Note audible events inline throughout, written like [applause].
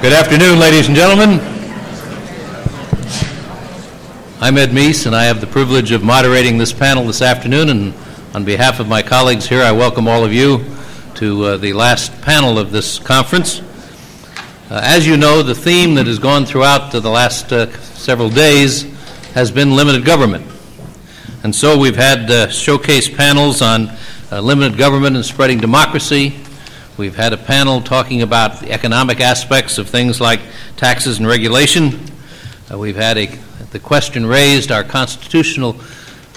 Good afternoon, ladies and gentlemen. I'm Ed Meese, and I have the privilege of moderating this panel this afternoon. And on behalf of my colleagues here, I welcome all of you to uh, the last panel of this conference. Uh, as you know, the theme that has gone throughout the last uh, several days has been limited government. And so we've had uh, showcase panels on uh, limited government and spreading democracy, We've had a panel talking about the economic aspects of things like taxes and regulation. Uh, we've had a, the question raised are constitutional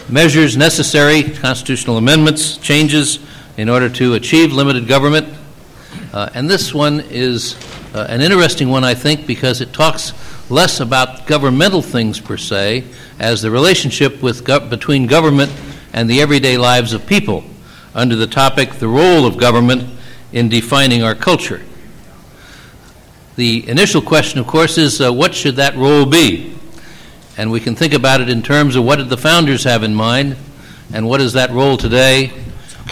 measures necessary, constitutional amendments, changes in order to achieve limited government. Uh, and this one is uh, an interesting one, I think, because it talks less about governmental things per se as the relationship with go- between government and the everyday lives of people under the topic the role of government in defining our culture. The initial question, of course, is uh, what should that role be? And we can think about it in terms of what did the founders have in mind, and what is that role today,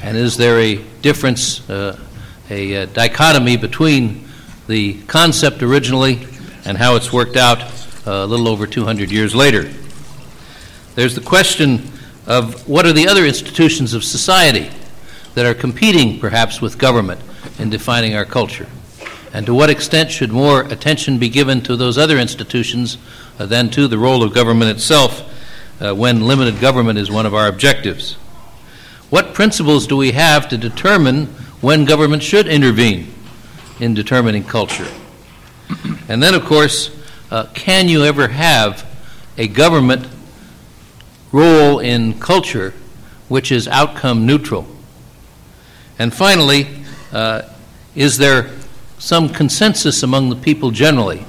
and is there a difference, uh, a, a, uh, dichotomy between the concept originally and how it's worked out uh, a little over 200 years later? There's the question of what are the other institutions of society that are competing perhaps with government in defining our culture? And to what extent should more attention be given to those other institutions uh, than to the role of government itself uh, when limited government is one of our objectives? What principles do we have to determine when government should intervene in determining culture? And then, of course, uh, can you ever have a government role in culture which is outcome neutral? And finally, uh, is there some consensus among the people generally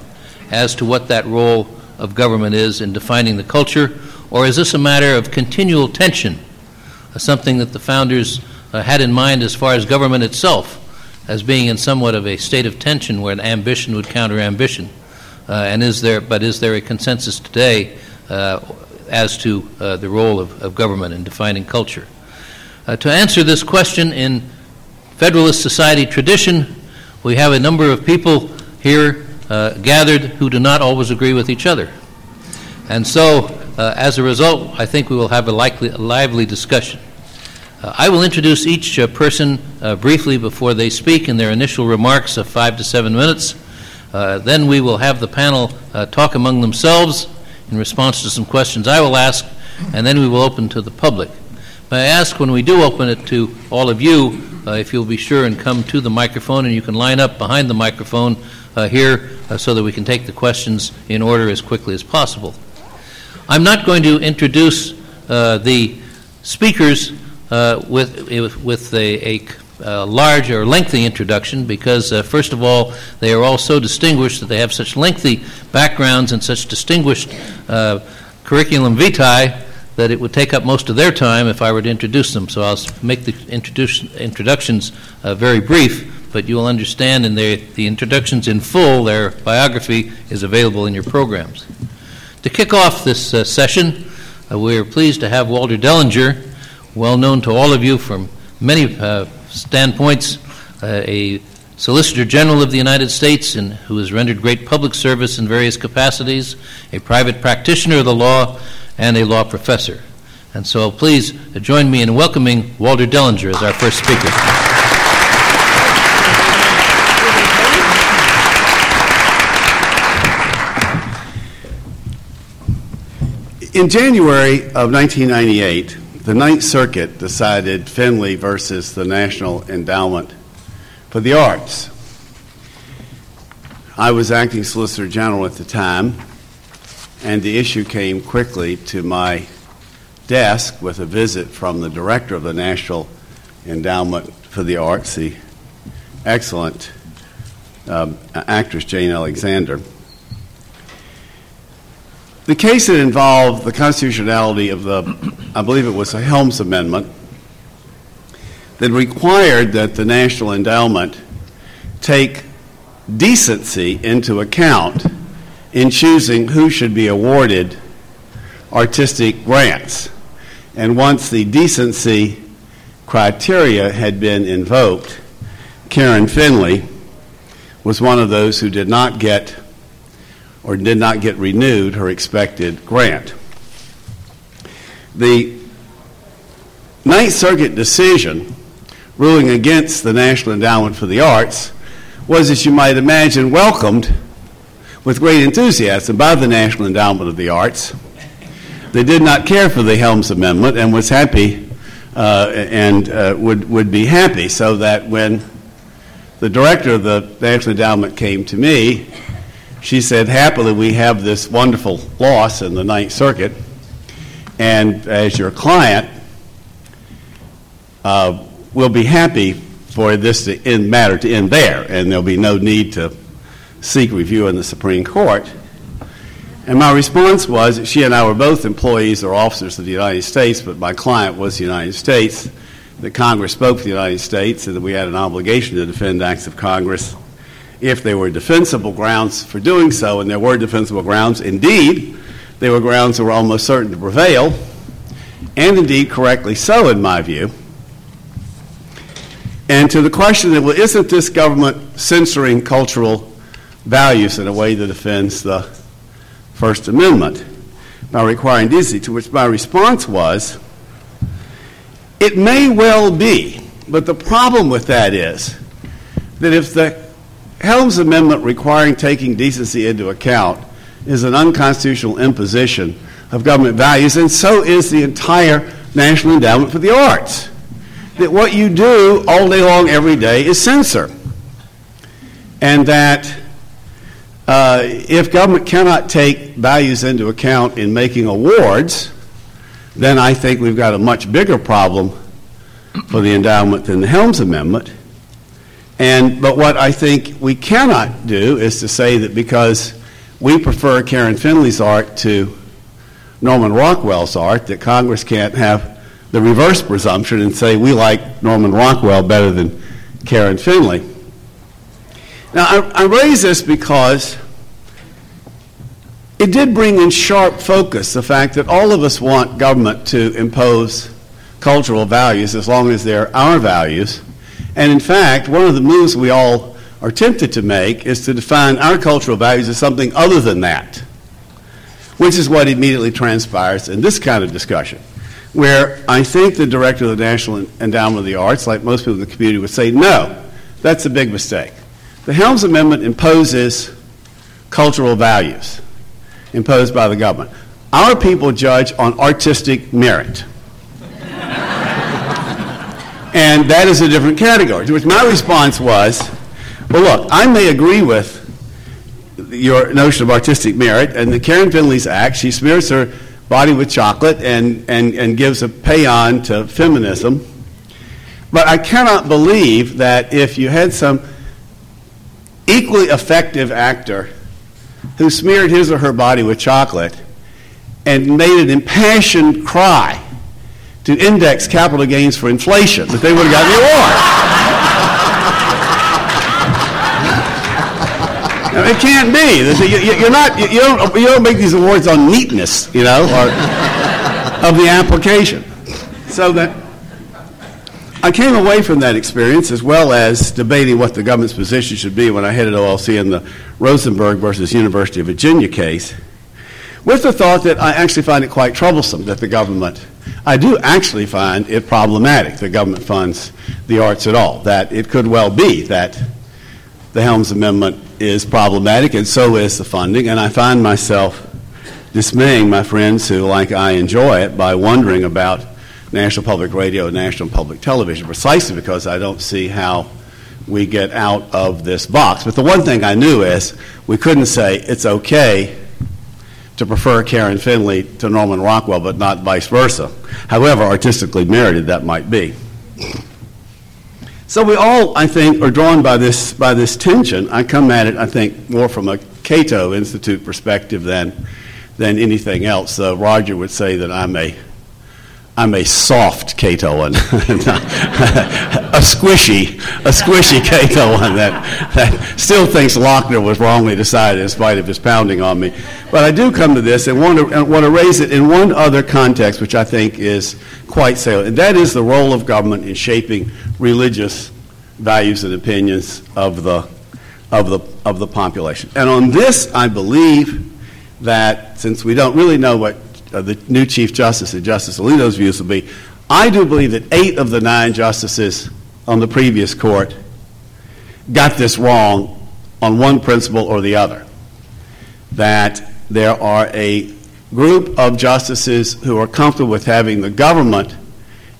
as to what that role of government is in defining the culture? Or is this a matter of continual tension, uh, something that the founders uh, had in mind as far as government itself, as being in somewhat of a state of tension where an ambition would counter ambition? Uh, and is there, but is there a consensus today uh, as to uh, the role of, of, government in defining culture? to answer this question in Federalist Society tradition, we have a number of people here uh, gathered who do not always agree with each other. And so, uh, as a result, I think we will have a, likely, a lively discussion. Uh, I will introduce each uh, person uh, briefly before they speak in their initial remarks of five to seven minutes. Uh, then we will have the panel talk among themselves in response to some questions I will ask, and then we will open to the public. I ask when we do open it to all of you, uh, if you'll be sure and come to the microphone, and you can line up behind the microphone uh, here uh, so that we can take the questions in order as quickly as possible. I'm not going to introduce uh, the speakers uh, with, with a, a uh, large or lengthy introduction because, first of all, they are all so distinguished that they have such lengthy backgrounds and such distinguished curriculum vitae that it would take up most of their time if I were to introduce them. So I'll make the introductions uh, very brief, but you will understand in the, the introductions in full, their biography is available in your programs. To kick off this uh, session, uh, we are pleased to have Walter Dellinger, well known to all of you from many uh, standpoints, uh, a Solicitor General of the United States, and who has rendered great public service in various capacities, a private practitioner of the law, and a law professor. And so please join me in welcoming Walter Dellinger as our first speaker. In January of 1998, the Ninth Circuit decided Finley versus the National Endowment for the Arts. I was acting Solicitor General at the time, and the issue came quickly to my desk with a visit from the director of the National Endowment for the Arts, the excellent um, actress Jane Alexander. The case that involved the constitutionality of the, I believe it was a Helms Amendment, that required that the National Endowment take decency into account in choosing who should be awarded artistic grants. And once the decency criteria had been invoked, Karen Finley was one of those who did not get or did not get renewed her expected grant. The Ninth Circuit decision ruling against the National Endowment for the Arts was, as you might imagine, welcomed with great enthusiasm by the National Endowment of the Arts. They did not care for the Helms Amendment and was happy uh, and uh, would, would be happy so that when the director of the National Endowment came to me, she said, happily, we have this wonderful loss in the Ninth Circuit, and as your client, uh, we'll be happy for this to end, matter to end there, and there'll be no need to seek review in the Supreme Court. And my response was that she and I were both employees or officers of the United States, but my client was the United States, that Congress spoke for the United States, and that we had an obligation to defend acts of Congress if there were defensible grounds for doing so, and there were defensible grounds. Indeed, there were grounds that were almost certain to prevail, and indeed correctly so, in my view. And to the question that, well, isn't this government censoring cultural values in a way that offends the First Amendment by requiring decency? To which my response was, it may well be, but the problem with that is that if the Helms Amendment requiring taking decency into account is an unconstitutional imposition of government values, and so is the entire National Endowment for the Arts that what you do all day long, every day, is censor. And that uh, if government cannot take values into account in making awards, then I think we've got a much bigger problem for the endowment than the Helms Amendment. And, but what I think we cannot do is to say that because we prefer Karen Finley's art to Norman Rockwell's art, that Congress can't have the reverse presumption and say we like Norman Rockwell better than Karen Finley. Now, I, I raise this because it did bring in sharp focus the fact that all of us want government to impose cultural values as long as they're our values. And in fact, one of the moves we all are tempted to make is to define our cultural values as something other than that, which is what immediately transpires in this kind of discussion where I think the director of the National Endowment of the Arts, like most people in the community, would say, no, that's a big mistake. The Helms Amendment imposes cultural values imposed by the government. Our people judge on artistic merit. and that is a different category. To which my response was, well, look, I may agree with your notion of artistic merit, and the Karen Finley's Act, she smears her body with chocolate and, and, and gives a paean to feminism. But I cannot believe that if you had some equally effective actor who smeared his or her body with chocolate and made an impassioned cry to index capital gains for inflation, that they would have gotten the award. [laughs] it can't be. You're not, you, don't, you don't make these awards on neatness, you know, or of the application. So that I came away from that experience as well as debating what the government's position should be when I headed OLC in the Rosenberger versus University of Virginia case, with the thought that I actually find it quite troublesome that the government, I do actually find it problematic the government funds the arts at all, that it could well be that the Helms Amendment is problematic, and so is the funding. And I find myself dismaying my friends who, like I, enjoy it by wondering about National Public Radio and National Public Television, precisely because I don't see how we get out of this box. But the one thing I knew is we couldn't say it's okay to prefer Karen Finley to Norman Rockwell, but not vice versa. However artistically merited that might be. So we all, I think, are drawn by this, by this tension. I come at it, I think, more from a Cato Institute perspective than, than anything else. Roger would say that I'm a, I'm a soft Catoan, [laughs] a squishy, a squishy Catoan that, that still thinks Lochner was wrongly decided in spite of his pounding on me. But I do come to this and want to, and want to raise it in one other context, which I think is quite salient, and that is the role of government in shaping religious values and opinions of the, of the, of the population. And on this, I believe that since we don't really know what uh, the new Chief Justice and Justice Alito's views will be, I do believe that eight of the nine justices on the previous court got this wrong on one principle or the other. That there are a group of justices who are comfortable with having the government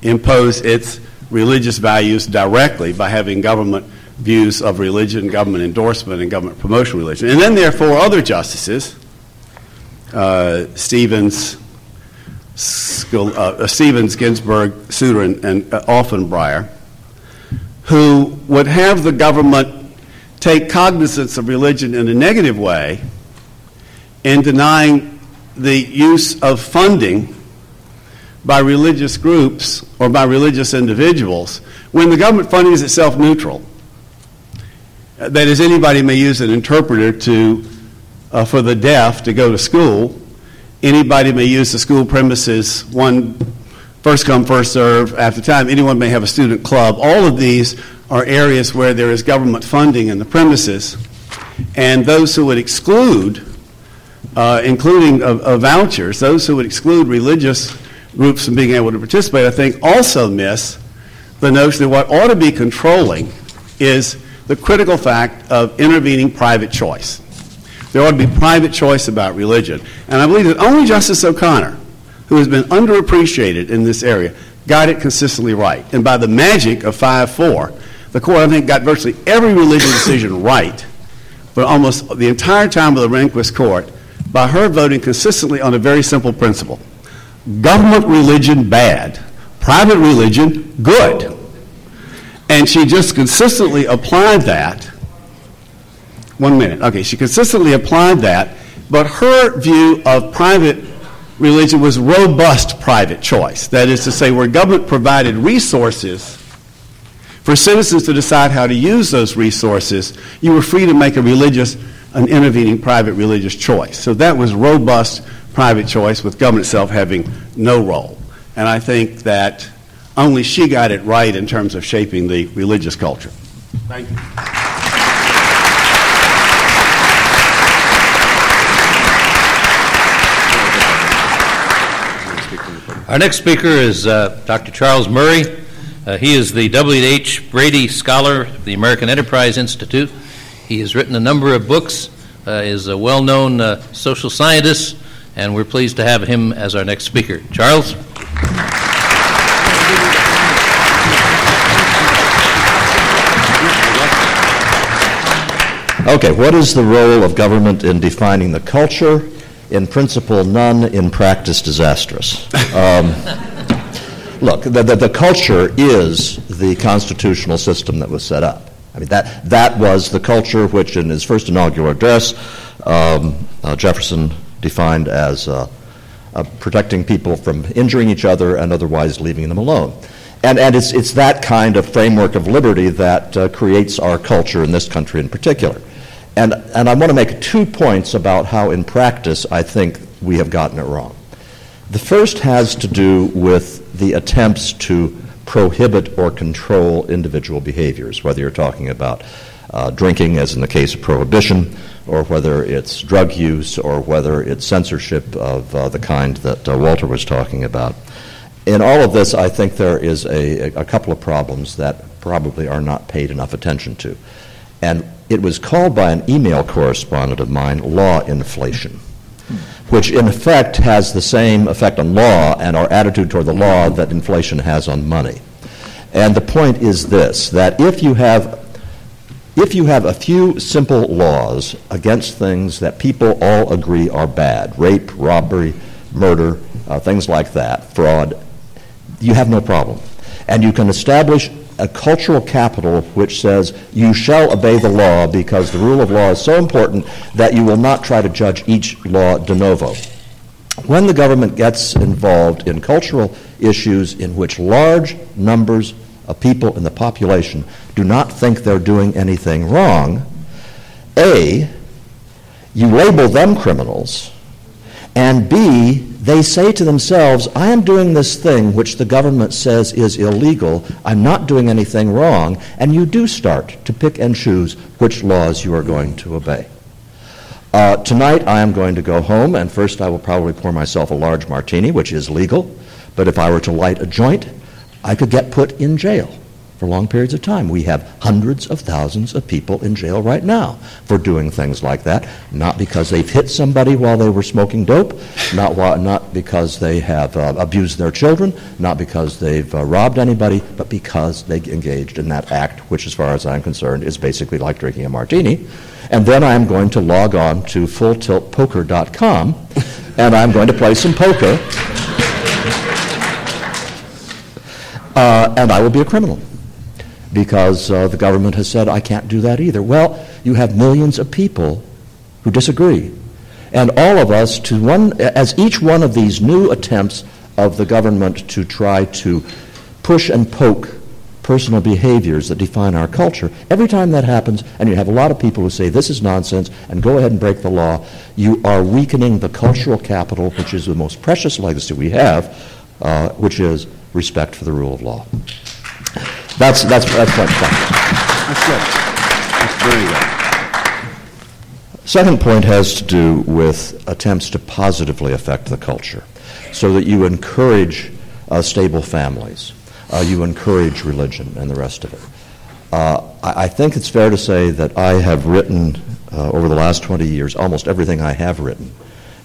impose its religious values directly by having government views of religion, government endorsement, and government promotion of religion. And then there are four other justices uh, Stevens, uh, Stevens, Ginsburg, Souter, and, and uh, who would have the government take cognizance of religion in a negative way in denying the use of funding by religious groups or by religious individuals when the government funding is itself neutral. That is, anybody may use an interpreter to, uh, for the deaf to go to school. Anybody may use the school premises one first come, first serve at the time. Anyone may have a student club. All of these are areas where there is government funding in the premises. And those who would exclude, uh, including uh, uh, vouchers, those who would exclude religious groups from being able to participate, I think also miss the notion that what ought to be controlling is the critical fact of intervening private choice. There ought to be private choice about religion. And I believe that only Justice O'Connor, who has been underappreciated in this area, got it consistently right. And by the magic of 5 4, the court, I think, got virtually every religious decision right for almost the entire time of the Rehnquist court by her voting consistently on a very simple principle government religion bad, private religion good. And she just consistently applied that. One minute. Okay, she consistently applied that, but her view of private religion was robust private choice. That is to say, where government provided resources for citizens to decide how to use those resources, you were free to make a religious, an intervening private religious choice. So that was robust private choice with government itself having no role. And I think that only she got it right in terms of shaping the religious culture. Thank you. Our next speaker is uh, Dr. Charles Murray. Uh, he is the W.H. Brady Scholar of the American Enterprise Institute. He has written a number of books, uh, is a well known uh, social scientist, and we're pleased to have him as our next speaker. Charles? Okay, what is the role of government in defining the culture? In principle, none. In practice, disastrous. Um, look, the, the, the, culture is the constitutional system that was set up. I mean, that, that was the culture which, in his first inaugural address, um, uh, Jefferson defined as uh, uh, protecting people from injuring each other and otherwise leaving them alone. And, and it's, it's that kind of framework of liberty that uh, creates our culture in this country in particular. And, and I want to make two points about how, in practice, I think we have gotten it wrong. The first has to do with the attempts to prohibit or control individual behaviors, whether you're talking about uh, drinking, as in the case of prohibition, or whether it's drug use, or whether it's censorship of uh, the kind that uh, Walter was talking about. In all of this, I think there is a, a couple of problems that probably are not paid enough attention to. And it was called by an email correspondent of mine law inflation, which in effect has the same effect on law and our attitude toward the law that inflation has on money. And the point is this that if you have if you have a few simple laws against things that people all agree are bad rape, robbery, murder, uh, things like that, fraud you have no problem. And you can establish a cultural capital which says you shall obey the law because the rule of law is so important that you will not try to judge each law de novo. When the government gets involved in cultural issues in which large numbers of people in the population do not think they're doing anything wrong, A, you label them criminals, and B, they say to themselves, I am doing this thing which the government says is illegal, I'm not doing anything wrong, and you do start to pick and choose which laws you are going to obey. Uh, tonight I am going to go home, and first I will probably pour myself a large martini, which is legal, but if I were to light a joint, I could get put in jail for long periods of time. We have hundreds of thousands of people in jail right now for doing things like that, not because they've hit somebody while they were smoking dope, not, not because they have uh, abused their children, not because they've uh, robbed anybody, but because they engaged in that act, which, as far as I'm concerned, is basically like drinking a martini. And then I'm going to log on to fulltiltpoker.com and I'm going to play some poker. Uh, and I will be a criminal because uh, the government has said I can't do that either. Well, you have millions of people who disagree. And all of us, to one, as each one of these new attempts of the government to try to push and poke personal behaviors that define our culture, every time that happens, and you have a lot of people who say this is nonsense and go ahead and break the law, you are weakening the cultural capital, which is the most precious legacy we have, uh, which is respect for the rule of law. That's, that's, that's point one. That's good. That's very good. Second point has to do with attempts to positively affect the culture so that you encourage uh, stable families, uh, you encourage religion, and the rest of it. Uh, I, I, think it's fair to say that I have written uh, over the last 20 years, almost everything I have written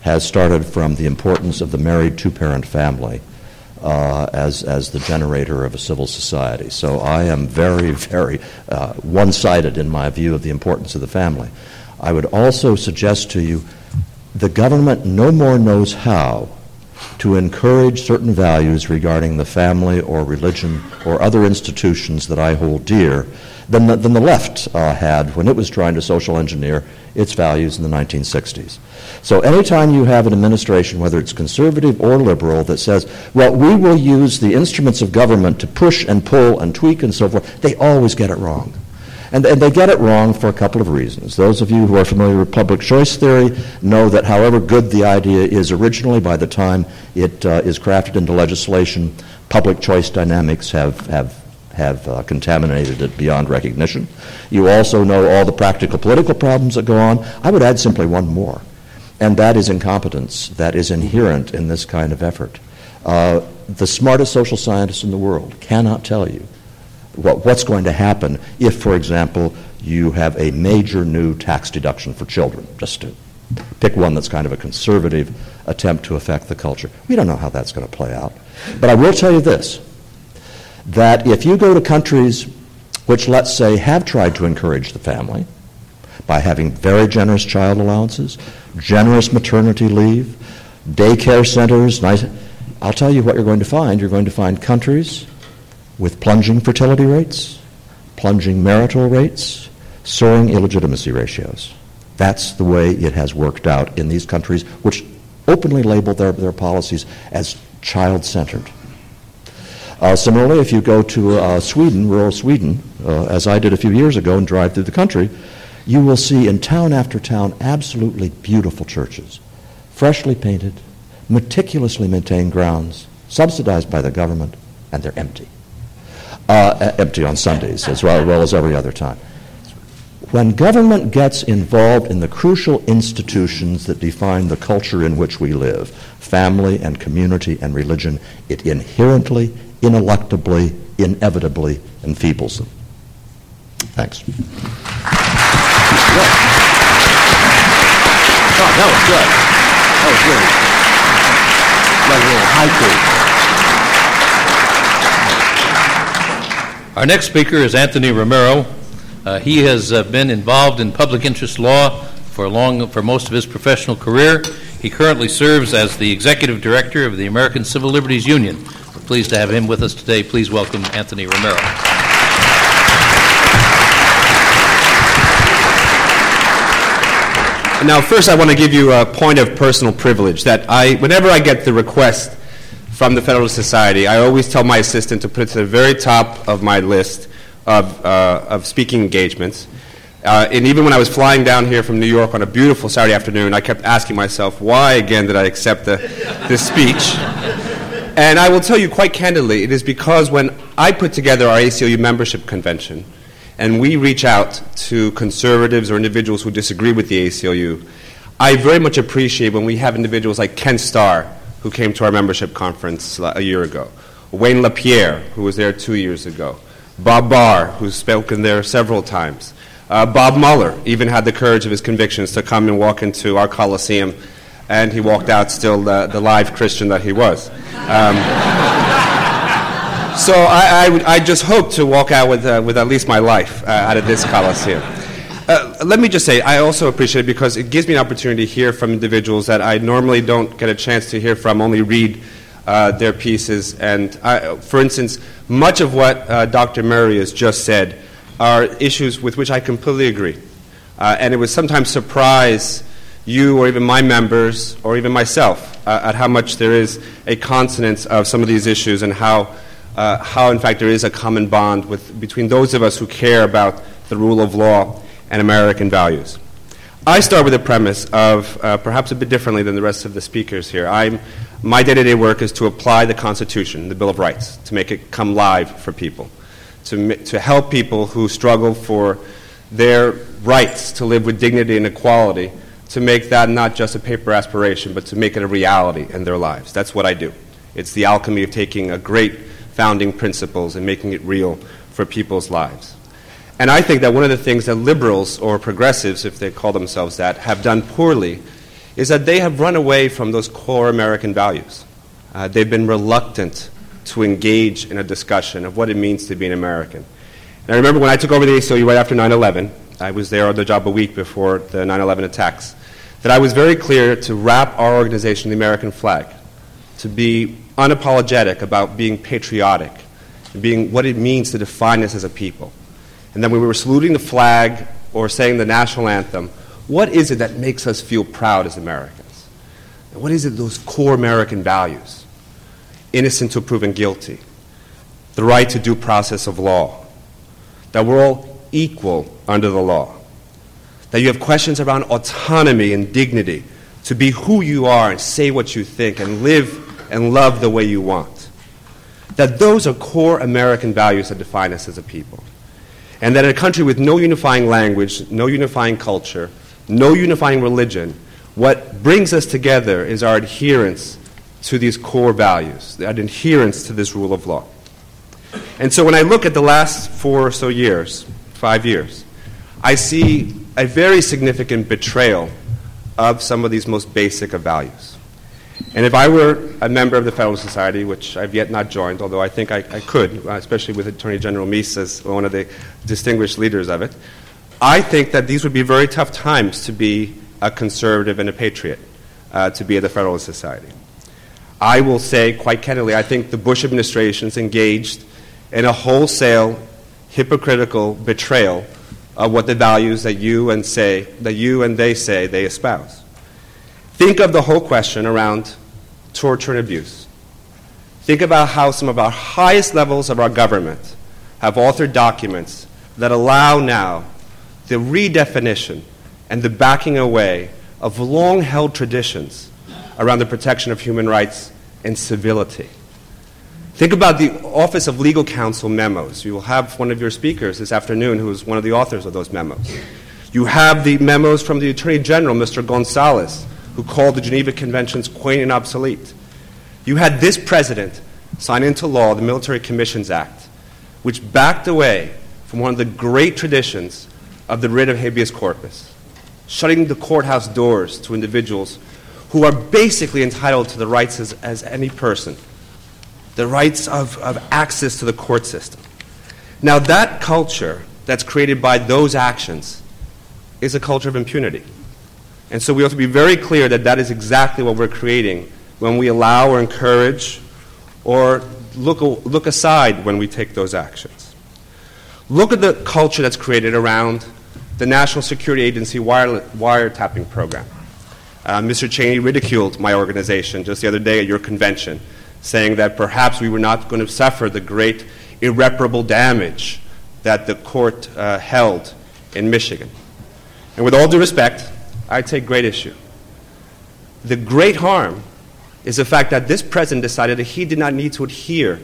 has started from the importance of the married two parent family uh, as, as the generator of a civil society. So I am very, very uh, one sided in my view of the importance of the family. I would also suggest to you the government no more knows how to encourage certain values regarding the family or religion or other institutions that I hold dear than the, than the left uh, had when it was trying to social engineer its values in the 1960s. So anytime you have an administration, whether it's conservative or liberal, that says, well, we will use the instruments of government to push and pull and tweak and so forth, they always get it wrong. And, and, they get it wrong for a couple of reasons. Those of you who are familiar with public choice theory know that however good the idea is originally, by the time it uh, is crafted into legislation, public choice dynamics have, have have uh, contaminated it beyond recognition. You also know all the practical political problems that go on. I would add simply one more, and that is incompetence that is inherent in this kind of effort. Uh, the smartest social scientists in the world cannot tell you what, what's going to happen if, for example, you have a major new tax deduction for children, just to pick one that's kind of a conservative attempt to affect the culture. We don't know how that's going to play out. But I will tell you this that if you go to countries which, let's say, have tried to encourage the family by having very generous child allowances, generous maternity leave, daycare centers, nice, I'll tell you what you're going to find. You're going to find countries with plunging fertility rates, plunging marital rates, soaring illegitimacy ratios. That's the way it has worked out in these countries, which openly label their, their policies as child centered. Uh, similarly, if you go to uh, Sweden, rural Sweden, uh, as I did a few years ago and drive through the country, you will see in town after town absolutely beautiful churches, freshly painted, meticulously maintained grounds, subsidized by the government, and they're empty. Uh, empty on Sundays as well, as well as every other time. When government gets involved in the crucial institutions that define the culture in which we live, family and community and religion, it inherently ineluctably, inevitably enfeebles them. Thanks. Oh, that was good. That was really like a little haiku. Our next speaker is Anthony Romero. Uh, he has uh, been involved in public interest law for long for most of his professional career. He currently serves as the executive director of the American Civil Liberties Union, We're pleased to have him with us today. Please welcome Anthony Romero. Now, first, I want to give you a point of personal privilege that I, whenever I get the request from the Federalist Society, I always tell my assistant to put it to the very top of my list of, uh, of speaking engagements. Uh, and even when I was flying down here from New York on a beautiful Saturday afternoon, I kept asking myself, why again did I accept the, this speech? And I will tell you quite candidly, it is because when I put together our ACLU membership convention, and we reach out to conservatives or individuals who disagree with the ACLU, I very much appreciate when we have individuals like Ken Starr, who came to our membership conference a year ago, Wayne LaPierre, who was there two years ago, Bob Barr, who's spoken there several times, uh, Bob Mueller even had the courage of his convictions to come and walk into our Coliseum, and he walked out still the, the live Christian that he was. Um, [laughs] so I, I, I, just hope to walk out with, uh, with at least my life uh, out of this Coliseum. Uh, let me just say, I also appreciate it because it gives me an opportunity to hear from individuals that I normally don't get a chance to hear from, only read uh, their pieces. And I, for instance, much of what uh, Dr. Murray has just said are issues with which I completely agree. Uh, and it would sometimes surprise you or even my members or even myself uh, at how much there is a consonance of some of these issues and how, uh, how in fact, there is a common bond with, between those of us who care about the rule of law and American values. I start with a premise of, uh, perhaps a bit differently than the rest of the speakers here. I'm, my day to day work is to apply the Constitution, the Bill of Rights, to make it come live for people to, to help people who struggle for their rights to live with dignity and equality, to make that not just a paper aspiration, but to make it a reality in their lives. That's what I do. It's the alchemy of taking a great founding principles and making it real for people's lives. And I think that one of the things that liberals or progressives, if they call themselves that, have done poorly is that they have run away from those core American values. Uh, they've been reluctant to engage in a discussion of what it means to be an American. And I remember when I took over the ACLU right after 9 11, I was there on the job a week before the 9 11 attacks, that I was very clear to wrap our organization in the American flag, to be unapologetic about being patriotic, being what it means to define us as a people. And then when we were saluting the flag or saying the national anthem, what is it that makes us feel proud as Americans? And what is it, those core American values? innocent to proven guilty, the right to due process of law, that we're all equal under the law, that you have questions around autonomy and dignity to be who you are and say what you think and live and love the way you want. That those are core American values that define us as a people. And that in a country with no unifying language, no unifying culture, no unifying religion, what brings us together is our adherence to these core values, that adherence to this rule of law. And so when I look at the last four or so years, five years, I see a very significant betrayal of some of these most basic of values. And if I were a member of the Federalist Society, which I've yet not joined, although I think I, I could, especially with Attorney General Meese as one of the distinguished leaders of it, I think that these would be very tough times to be a conservative and a patriot, uh, to be at the Federalist Society. I will say quite candidly, I think the Bush administration is engaged in a wholesale, hypocritical betrayal of what the values that you and say that you and they say they espouse. Think of the whole question around torture and abuse. Think about how some of our highest levels of our government have authored documents that allow now the redefinition and the backing away of long held traditions around the protection of human rights and civility. Think about the Office of Legal Counsel memos. You will have one of your speakers this afternoon who is one of the authors of those memos. You have the memos from the Attorney General, Mr. Gonzales, who called the Geneva Conventions quaint and obsolete. You had this president sign into law the Military Commissions Act, which backed away from one of the great traditions of the writ of habeas corpus, shutting the courthouse doors to individuals who are basically entitled to the rights as, as any person, the rights of, of access to the court system. Now, that culture that's created by those actions is a culture of impunity. And so we have to be very clear that that is exactly what we're creating when we allow or encourage or look, look aside when we take those actions. Look at the culture that's created around the National Security Agency wire, wiretapping program. Uh, Mr. Cheney ridiculed my organization just the other day at your convention, saying that perhaps we were not going to suffer the great irreparable damage that the court uh, held in Michigan. And with all due respect, I take great issue. The great harm is the fact that this president decided that he did not need to adhere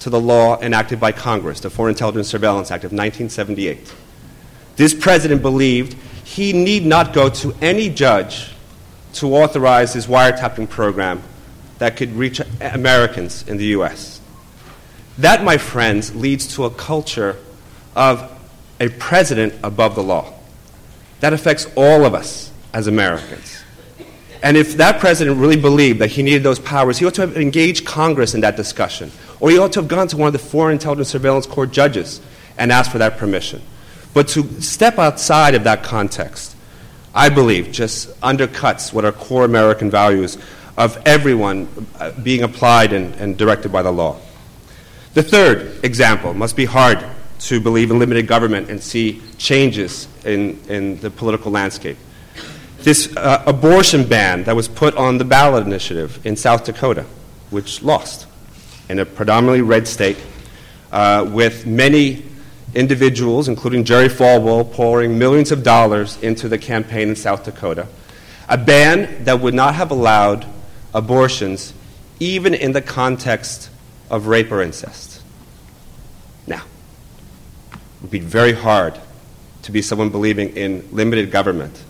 to the law enacted by Congress, the Foreign Intelligence Surveillance Act of 1978. This president believed he need not go to any judge to authorize his wiretapping program that could reach Americans in the U.S. That, my friends, leads to a culture of a president above the law. That affects all of us as Americans. And if that president really believed that he needed those powers, he ought to have engaged Congress in that discussion. Or he ought to have gone to one of the Foreign Intelligence Surveillance Court judges and asked for that permission. But to step outside of that context, I believe, just undercuts what are core American values of everyone uh, being applied and, and directed by the law. The third example must be hard to believe in limited government and see changes in, in the political landscape. This uh, abortion ban that was put on the ballot initiative in South Dakota, which lost in a predominantly red state, uh, with many individuals, including Jerry Falwell, pouring millions of dollars into the campaign in South Dakota. A ban that would not have allowed abortions, even in the context of rape or incest. Now, it would be very hard to be someone believing in limited government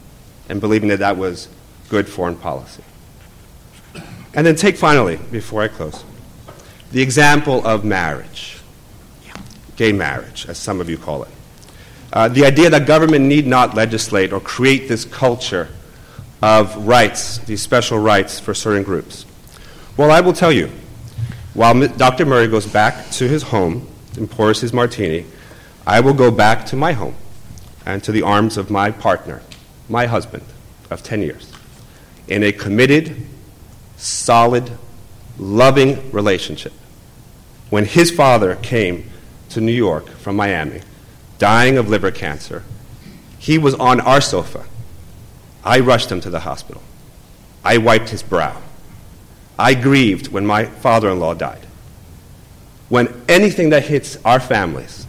and believing that that was good foreign policy. And then take finally, before I close, the example of marriage, gay marriage, as some of you call it. Uh, the idea that government need not legislate or create this culture of rights, these special rights for certain groups. Well, I will tell you, while Dr. Murray goes back to his home and pours his martini, I will go back to my home and to the arms of my partner, my husband of 10 years, in a committed, solid, loving relationship. When his father came to New York from Miami, dying of liver cancer, he was on our sofa. I rushed him to the hospital. I wiped his brow. I grieved when my father in law died. When anything that hits our families,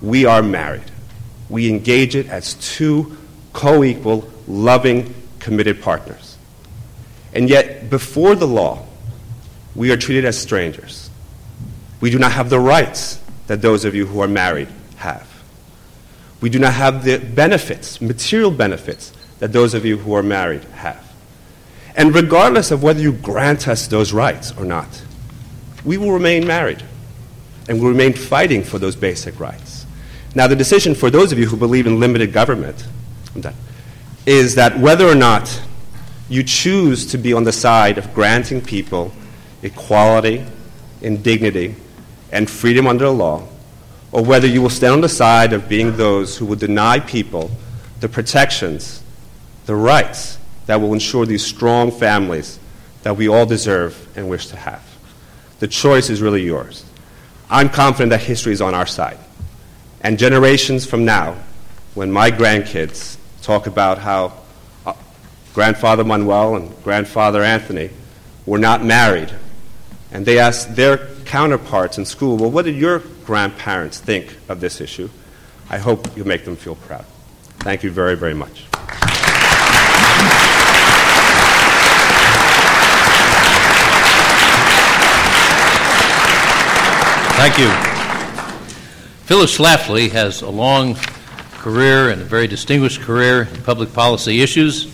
we are married. We engage it as two co equal, loving, committed partners. And yet, before the law, we are treated as strangers. We do not have the rights that those of you who are married have. We do not have the benefits, material benefits, that those of you who are married have. And regardless of whether you grant us those rights or not, we will remain married and will remain fighting for those basic rights. Now, the decision for those of you who believe in limited government is that whether or not you choose to be on the side of granting people equality and dignity and freedom under the law, or whether you will stand on the side of being those who will deny people the protections, the rights that will ensure these strong families that we all deserve and wish to have. The choice is really yours. I'm confident that history is on our side. And generations from now, when my grandkids talk about how uh, grandfather Manuel and grandfather Anthony were not married, and they asked their counterparts in school, well, what did your grandparents think of this issue? I hope you make them feel proud. Thank you very, very much. Thank you. Phyllis Schlafly has a long career and a very distinguished career in public policy issues.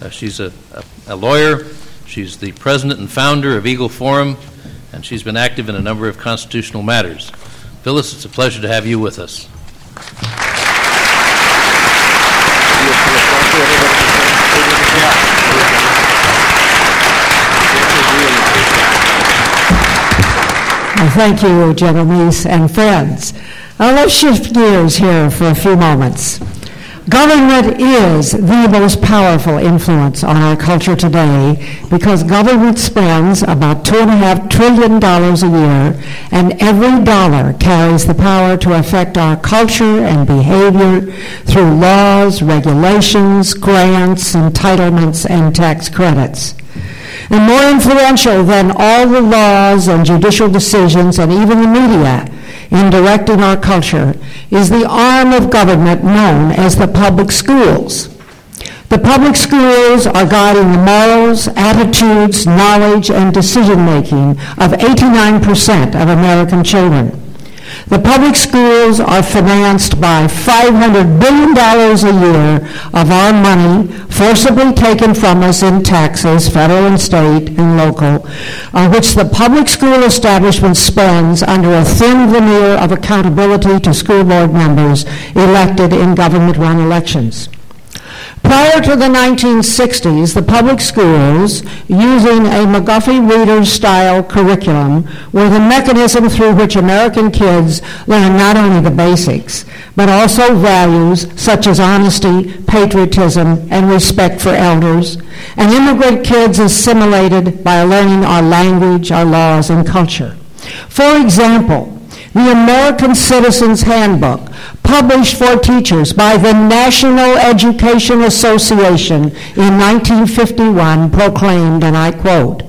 Uh, she's a, a, a, lawyer. She's the president and founder of Eagle Forum, and she's been active in a number of constitutional matters. Phyllis, it's a pleasure to have you with us. thank you, Meese and friends. Now let's shift gears here for a few moments. Government is the most powerful influence on our culture today because government spends about $2.5 trillion a year, and every dollar carries the power to affect our culture and behavior through laws, regulations, grants, entitlements, and tax credits and more influential than all the laws and judicial decisions and even the media in directing our culture is the arm of government known as the public schools. The public schools are guiding the morals, attitudes, knowledge, and decision making of 89% of American children. The public schools are financed by $500 billion a year of our money forcibly taken from us in taxes, federal and state and local, on which the public school establishment spends under a thin veneer of accountability to school board members elected in government-run elections. Prior to the 1960s, the public schools, using a McGuffey Reader-style curriculum, were the mechanism through which American kids learn not only the basics, but also values such as honesty, patriotism, and respect for elders, and immigrant kids assimilated by learning our language, our laws, and culture. For example, the American Citizens Handbook, published for teachers by the National Education Association in 1951, proclaimed, and I quote,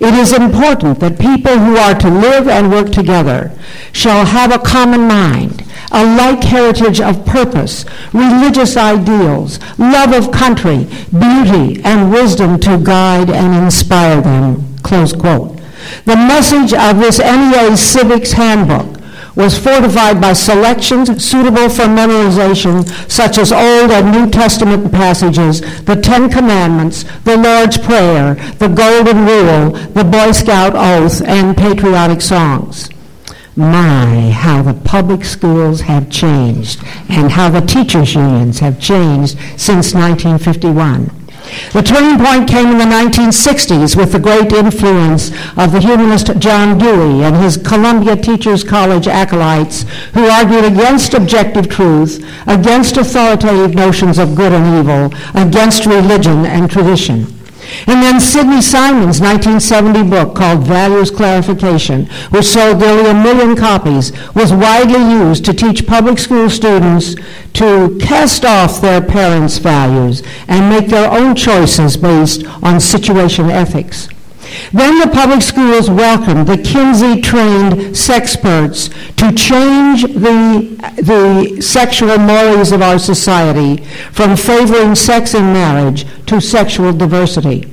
it is important that people who are to live and work together shall have a common mind, a like heritage of purpose, religious ideals, love of country, beauty, and wisdom to guide and inspire them. Close quote. The message of this NEA Civics Handbook was fortified by selections suitable for memorization, such as Old and New Testament passages, the Ten Commandments, the Lord's Prayer, the Golden Rule, the Boy Scout Oath, and patriotic songs. My, how the public schools have changed, and how the teachers' unions have changed since 1951. The turning point came in the 1960s with the great influence of the humanist John Dewey and his Columbia Teachers College acolytes who argued against objective truth, against authoritative notions of good and evil, against religion and tradition. And then Sidney Simon's 1970 book called Values Clarification, which sold nearly a million copies, was widely used to teach public school students to cast off their parents' values and make their own choices based on situation ethics. Then the public schools welcomed the Kinsey-trained sexperts to change the, the sexual mores of our society from favoring sex in marriage to sexual diversity.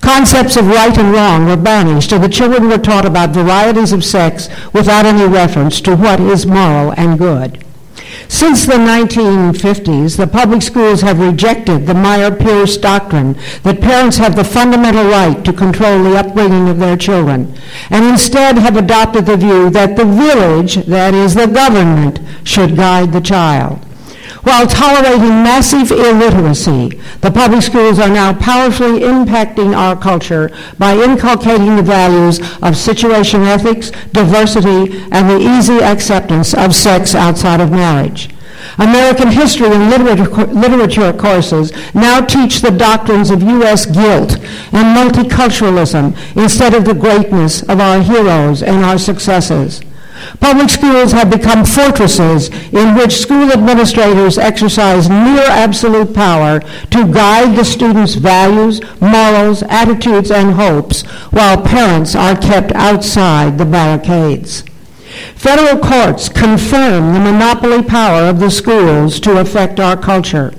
Concepts of right and wrong were banished, and the children were taught about varieties of sex without any reference to what is moral and good. Since the 1950s, the public schools have rejected the Meyer-Pierce doctrine that parents have the fundamental right to control the upbringing of their children, and instead have adopted the view that the village, that is the government, should guide the child. While tolerating massive illiteracy, the public schools are now powerfully impacting our culture by inculcating the values of situation ethics, diversity, and the easy acceptance of sex outside of marriage. American history and literature, literature courses now teach the doctrines of U.S. guilt and multiculturalism instead of the greatness of our heroes and our successes. Public schools have become fortresses in which school administrators exercise near absolute power to guide the students' values, morals, attitudes, and hopes, while parents are kept outside the barricades. Federal courts confirm the monopoly power of the schools to affect our culture.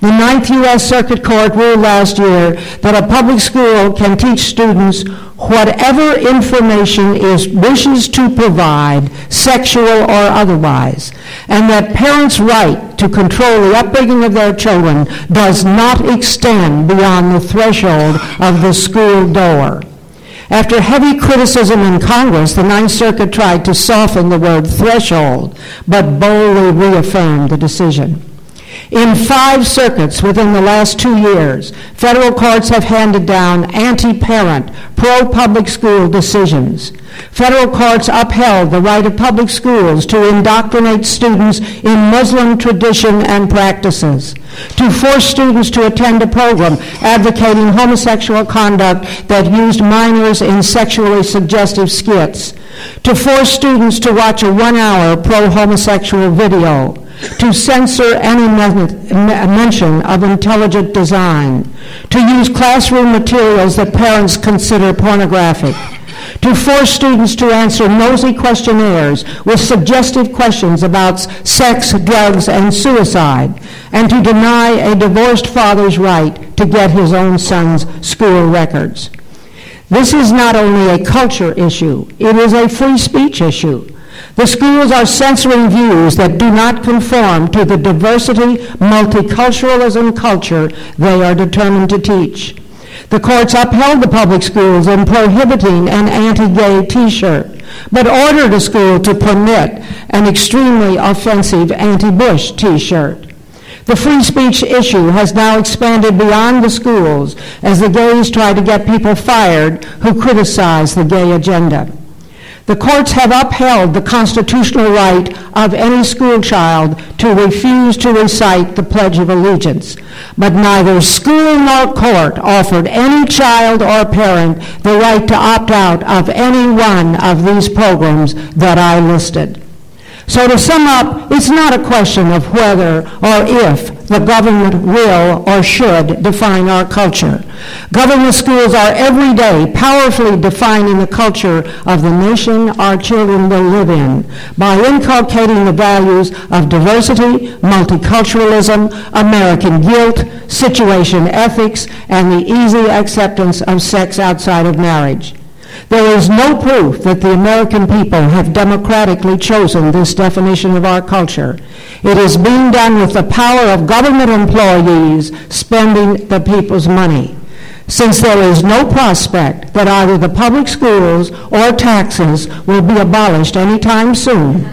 The Ninth U.S. Circuit Court ruled last year that a public school can teach students whatever information it wishes to provide, sexual or otherwise, and that parents' right to control the upbringing of their children does not extend beyond the threshold of the school door. After heavy criticism in Congress, the Ninth Circuit tried to soften the word threshold, but boldly reaffirmed the decision. In five circuits within the last two years, federal courts have handed down anti-parent, pro-public school decisions. Federal courts upheld the right of public schools to indoctrinate students in Muslim tradition and practices, to force students to attend a program advocating homosexual conduct that used minors in sexually suggestive skits, to force students to watch a one-hour pro-homosexual video, to censor any mention of intelligent design, to use classroom materials that parents consider pornographic, to force students to answer nosy questionnaires with suggestive questions about sex, drugs, and suicide, and to deny a divorced father's right to get his own son's school records. This is not only a culture issue, it is a free speech issue. The schools are censoring views that do not conform to the diversity, multiculturalism culture they are determined to teach. The courts upheld the public schools in prohibiting an anti-gay T-shirt, but ordered a school to permit an extremely offensive anti-Bush T-shirt. The free speech issue has now expanded beyond the schools as the gays try to get people fired who criticize the gay agenda. The courts have upheld the constitutional right of any school child to refuse to recite the Pledge of Allegiance, but neither school nor court offered any child or parent the right to opt out of any one of these programs that I listed. So to sum up, it's not a question of whether or if the government will or should define our culture. Government schools are every day powerfully defining the culture of the nation our children will live in by inculcating the values of diversity, multiculturalism, American guilt, situation ethics, and the easy acceptance of sex outside of marriage. There is no proof that the American people have democratically chosen this definition of our culture. It is being done with the power of government employees spending the people's money. Since there is no prospect that either the public schools or taxes will be abolished anytime soon,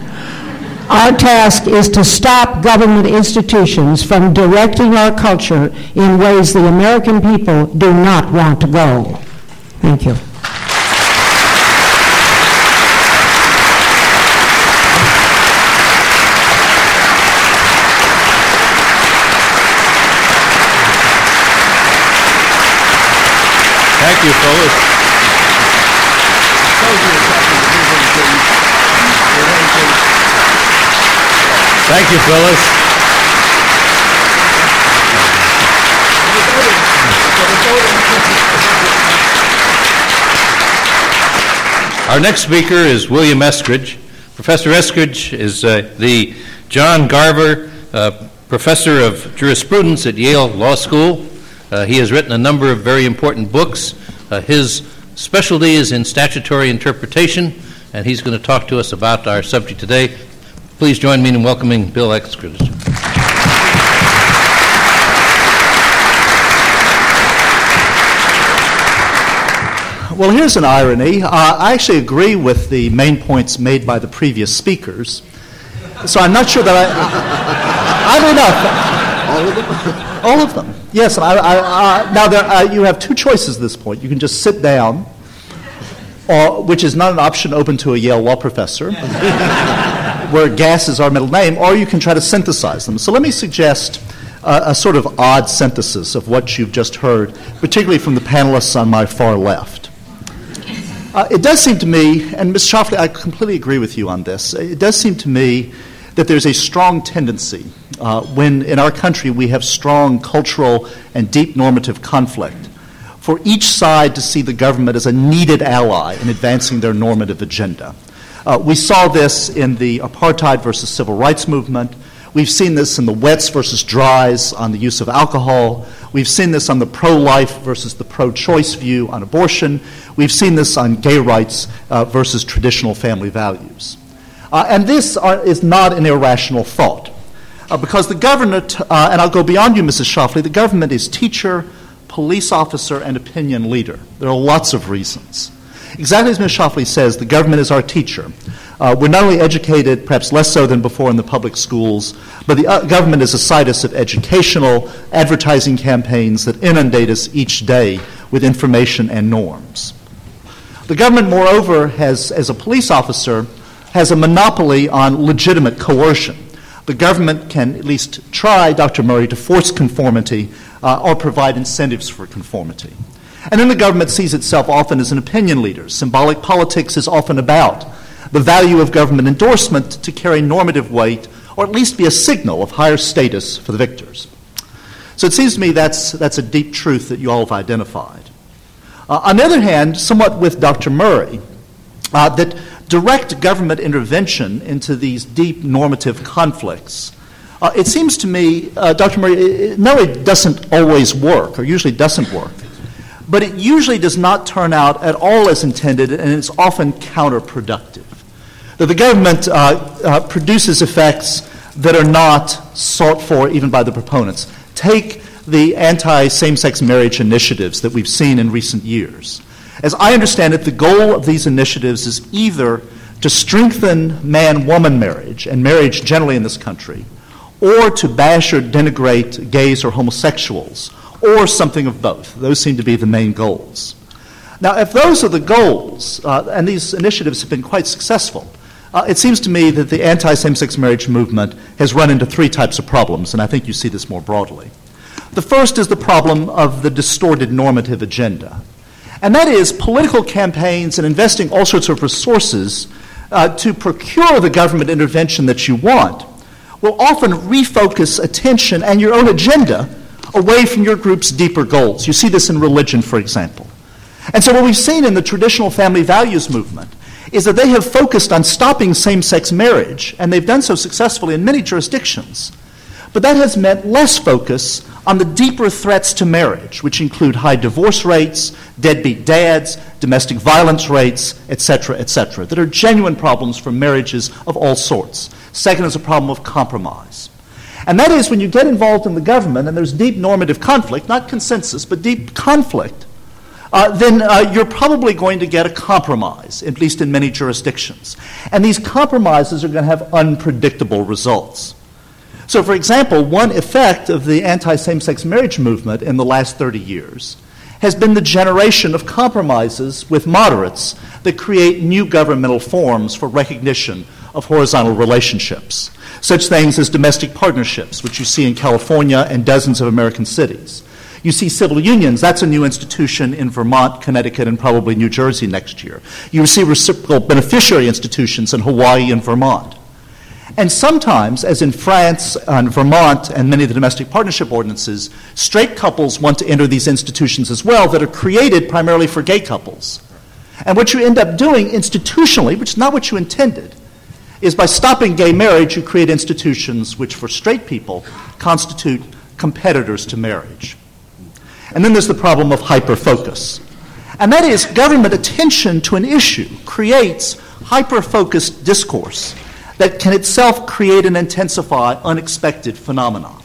our task is to stop government institutions from directing our culture in ways the American people do not want to go. Thank you. Thank you, Phyllis. Thank you, Phyllis. Our next speaker is William Eskridge. Professor Eskridge is uh, the John Garver uh, Professor of Jurisprudence at Yale Law School. Uh, he has written a number of very important books. Uh, his specialty is in statutory interpretation, and he's going to talk to us about our subject today. Please join me in welcoming Bill Eskridge. Well, here's an irony. Uh, I actually agree with the main points made by the previous speakers. So I'm not sure that I. I, I don't know. All of them? Yes. I, I, uh, now, there, uh, you have two choices at this point. You can just sit down, or, which is not an option open to a Yale law professor, [laughs] where gas is our middle name, or you can try to synthesize them. So let me suggest a sort of odd synthesis of what you've just heard, particularly from the panelists on my far left. Uh, it does seem to me, and Ms. Schlafly, I completely agree with you on this. It does seem to me that there's a strong tendency uh, when in our country we have strong cultural and deep normative conflict for each side to see the government as a needed ally in advancing their normative agenda. Uh, we saw this in the apartheid versus civil rights movement. We've seen this in the wets versus dries on the use of alcohol. We've seen this on the pro life versus the pro choice view on abortion. We've seen this on gay rights uh, versus traditional family values. Uh, and this are, is not an irrational thought. Uh, because the government, uh, and I'll go beyond you, Mrs. Schlafly, the government is teacher, police officer, and opinion leader. There are lots of reasons. Exactly as Ms. Schlafly says, the government is our teacher. Uh, we're not only educated, perhaps less so than before in the public schools, but the uh, government is a situs of educational advertising campaigns that inundate us each day with information and norms. The government, moreover, has, as a police officer, has a monopoly on legitimate coercion. The government can at least try, Dr. Murray, to force conformity uh, or provide incentives for conformity. And then the government sees itself often as an opinion leader. Symbolic politics is often about the value of government endorsement to carry normative weight or at least be a signal of higher status for the victors. So it seems to me that's, that's a deep truth that you all have identified. Uh, on the other hand, somewhat with Dr. Murray, uh, that direct government intervention into these deep normative conflicts. Uh, it seems to me, uh, Dr. Murray, it, no, it doesn't always work, or usually doesn't work, but it usually does not turn out at all as intended, and it's often counterproductive. That the government uh, uh, produces effects that are not sought for even by the proponents. Take the anti same sex marriage initiatives that we've seen in recent years. As I understand it, the goal of these initiatives is either to strengthen man woman marriage and marriage generally in this country, or to bash or denigrate gays or homosexuals, or something of both. Those seem to be the main goals. Now, if those are the goals, uh, and these initiatives have been quite successful, uh, it seems to me that the anti same sex marriage movement has run into three types of problems, and I think you see this more broadly. The first is the problem of the distorted normative agenda. And that is political campaigns and investing all sorts of resources uh, to procure the government intervention that you want will often refocus attention and your own agenda away from your group's deeper goals. You see this in religion, for example. And so, what we've seen in the traditional family values movement is that they have focused on stopping same sex marriage, and they've done so successfully in many jurisdictions. But that has meant less focus on the deeper threats to marriage, which include high divorce rates, deadbeat dads, domestic violence rates, etc., etc., that are genuine problems for marriages of all sorts. Second is a problem of compromise. And that is when you get involved in the government and there's deep normative conflict, not consensus, but deep conflict, uh, then uh, you're probably going to get a compromise, at least in many jurisdictions. And these compromises are going to have unpredictable results. So, for example, one effect of the anti same sex marriage movement in the last 30 years has been the generation of compromises with moderates that create new governmental forms for recognition of horizontal relationships. Such things as domestic partnerships, which you see in California and dozens of American cities. You see civil unions, that's a new institution in Vermont, Connecticut, and probably New Jersey next year. You see reciprocal beneficiary institutions in Hawaii and Vermont. And sometimes, as in France and Vermont and many of the domestic partnership ordinances, straight couples want to enter these institutions as well that are created primarily for gay couples. And what you end up doing institutionally, which is not what you intended, is by stopping gay marriage, you create institutions which, for straight people, constitute competitors to marriage. And then there's the problem of hyperfocus. And that is government attention to an issue creates hyper-focused discourse that can itself create and intensify unexpected phenomena.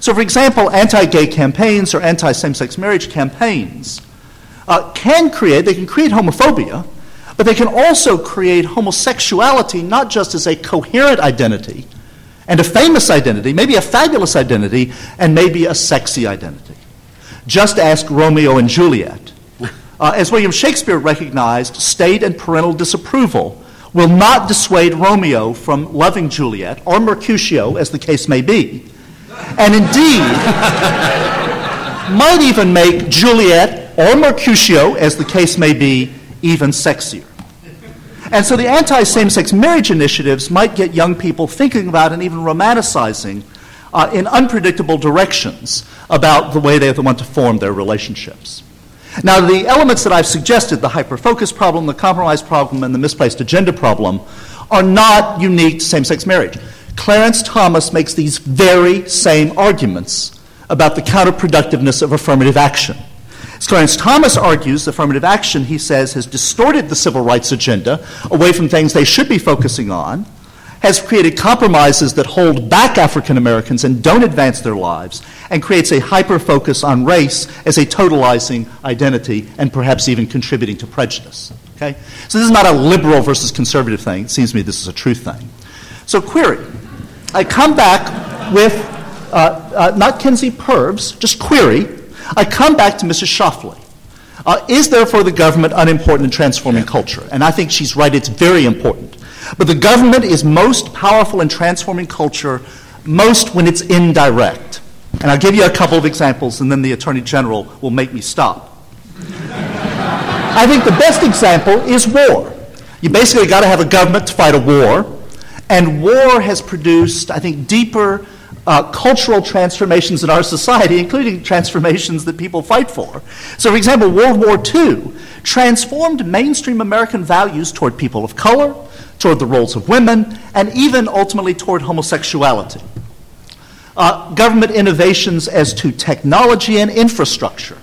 So, for example, anti gay campaigns or anti same sex marriage campaigns uh, can create, they can create homophobia, but they can also create homosexuality not just as a coherent identity and a famous identity, maybe a fabulous identity, and maybe a sexy identity. Just ask Romeo and Juliet. Uh, as William Shakespeare recognized, state and parental disapproval will not dissuade Romeo from loving Juliet, or Mercutio, as the case may be, and indeed [laughs] might even make Juliet or Mercutio, as the case may be, even sexier. And so the anti same sex marriage initiatives might get young people thinking about and even romanticizing uh, in unpredictable directions about the way they want to form their relationships. Now, the elements that I've suggested, the hyperfocus problem, the compromise problem, and the misplaced agenda problem, are not unique to same sex marriage. Clarence Thomas makes these very same arguments about the counterproductiveness of affirmative action. As Clarence Thomas argues, affirmative action, he says, has distorted the civil rights agenda away from things they should be focusing on has created compromises that hold back African Americans and don't advance their lives, and creates a hyper focus on race as a totalizing identity and perhaps even contributing to prejudice. Okay? So this is not a liberal versus conservative thing. It seems to me this is a truth thing. So, query. I come back with uh, uh, not Kenzie Purbs, just query. I come back to Mrs. Schlafly. Uh, is therefore the government unimportant in transforming culture? And I think she's right, it's very important. But the government is most powerful in transforming culture most when it's indirect. And I'll give you a couple of examples, and then the Attorney General will make me stop. I think the best example is war. You basically got to have a government to fight a war, and war has produced, I think, deeper uh, cultural transformations in our society, including transformations that people fight for. So, for example, World War II transformed mainstream American values toward people of color, toward the roles of women, and even ultimately toward homosexuality. Uh, government innovations as to technology and infrastructure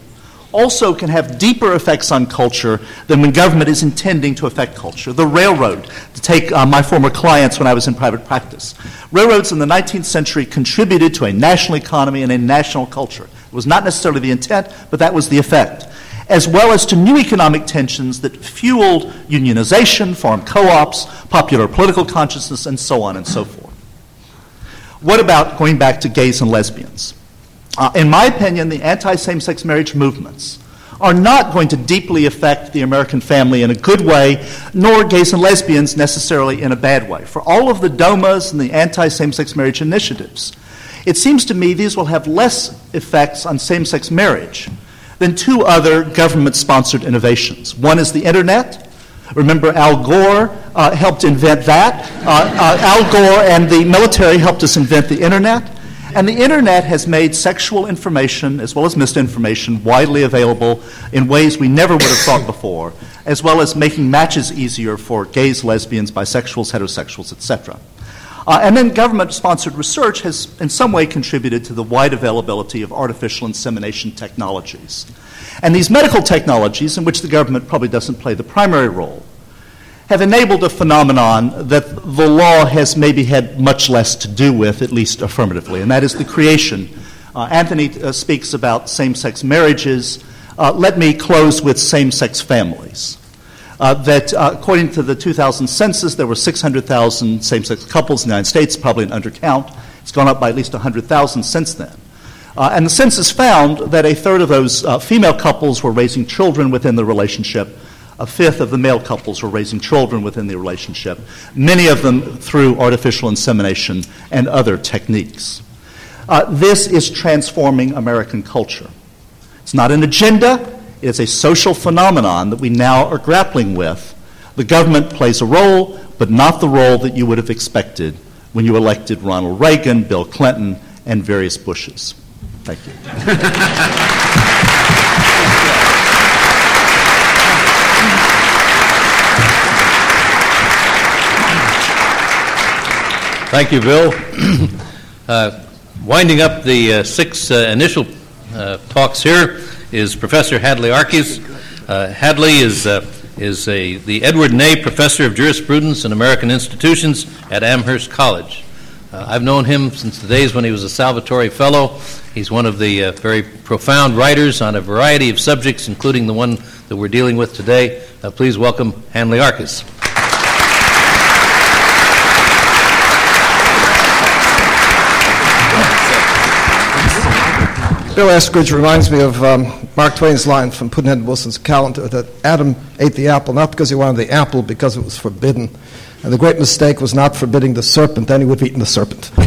also can have deeper effects on culture than when government is intending to affect culture. The railroad, to take uh, my former clients when I was in private practice, railroads in the 19th century contributed to a national economy and a national culture. It was not necessarily the intent, but that was the effect. As well as to new economic tensions that fueled unionization, farm co ops, popular political consciousness, and so on and so forth. What about going back to gays and lesbians? Uh, in my opinion, the anti same sex marriage movements are not going to deeply affect the American family in a good way, nor gays and lesbians necessarily in a bad way. For all of the DOMAs and the anti same sex marriage initiatives, it seems to me these will have less effects on same sex marriage than two other government sponsored innovations. One is the internet, Remember, Al Gore uh, helped invent that. Uh, uh, Al Gore and the military helped us invent the internet. And the internet has made sexual information as well as misinformation widely available in ways we never would have thought before, as well as making matches easier for gays, lesbians, bisexuals, heterosexuals, etc. Uh, and then government sponsored research has in some way contributed to the wide availability of artificial insemination technologies. And these medical technologies, in which the government probably doesn't play the primary role, have enabled a phenomenon that the law has maybe had much less to do with, at least affirmatively, and that is the creation. Uh, Anthony uh, speaks about same sex marriages. Uh, let me close with same sex families. Uh, that uh, according to the 2000 census, there were 600,000 same sex couples in the United States, probably an undercount. It's gone up by at least 100,000 since then. Uh, and the census found that a third of those uh, female couples were raising children within the relationship. A fifth of the male couples were raising children within the relationship, many of them through artificial insemination and other techniques. Uh, this is transforming American culture. It's not an agenda, it's a social phenomenon that we now are grappling with. The government plays a role, but not the role that you would have expected when you elected Ronald Reagan, Bill Clinton, and various Bushes. Thank you. Thank you, Bill. [clears throat] uh, winding up the uh, six uh, initial uh, talks here is Professor Hadley Arkes. Uh, Hadley is, uh, is a, the Edward Ney Professor of Jurisprudence and American Institutions at Amherst College. Uh, I've known him since the days when he was a Salvatori Fellow. He's one of the uh, very profound writers on a variety of subjects, including the one that we're dealing with today. Uh, please welcome Hadley Arkes. Bill Eskridge reminds me of um, Mark Twain's line from Pudd'nhead Wilson's calendar that Adam ate the apple not because he wanted the apple, because it was forbidden. And the great mistake was not forbidding the serpent, then he would have eaten the serpent. [laughs] Touche.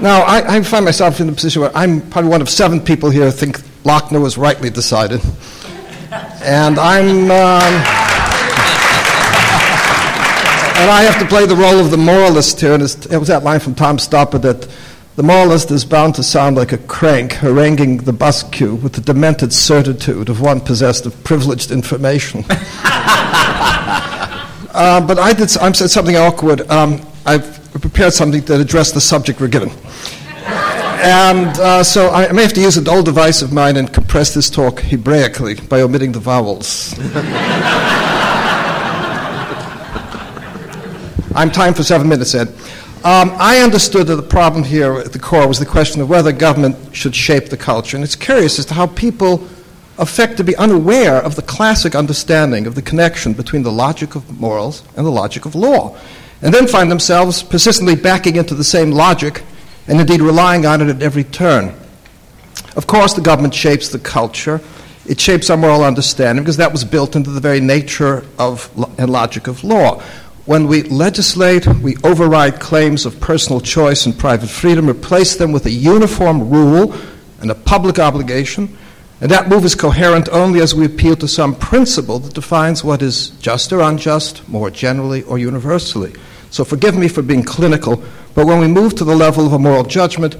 now, I, I, find myself in a position where I'm probably one of seven people here who think Lochner was rightly decided. And I'm. Um, and I have to play the role of the moralist here. And it was that line from Tom Stoppard that the moralist is bound to sound like a crank haranguing the bus queue with the demented certitude of one possessed of privileged information. [laughs] uh, but I did. I said something awkward. Um, I've prepared something that addressed the subject we're given. And uh, so I may have to use an old device of mine and compress this talk Hebraically by omitting the vowels. [laughs] I'm time for seven minutes, Ed. Um, I understood that the problem here at the core was the question of whether government should shape the culture. And it's curious as to how people affect to be unaware of the classic understanding of the connection between the logic of morals and the logic of law, and then find themselves persistently backing into the same logic and indeed relying on it at every turn. Of course, the government shapes the culture. It shapes our moral understanding because that was built into the very nature of and logic of law. When we legislate, we override claims of personal choice and private freedom, replace them with a uniform rule and a public obligation, and that move is coherent only as we appeal to some principle that defines what is just or unjust, more generally or universally. So forgive me for being clinical, but when we move to the level of a moral judgment,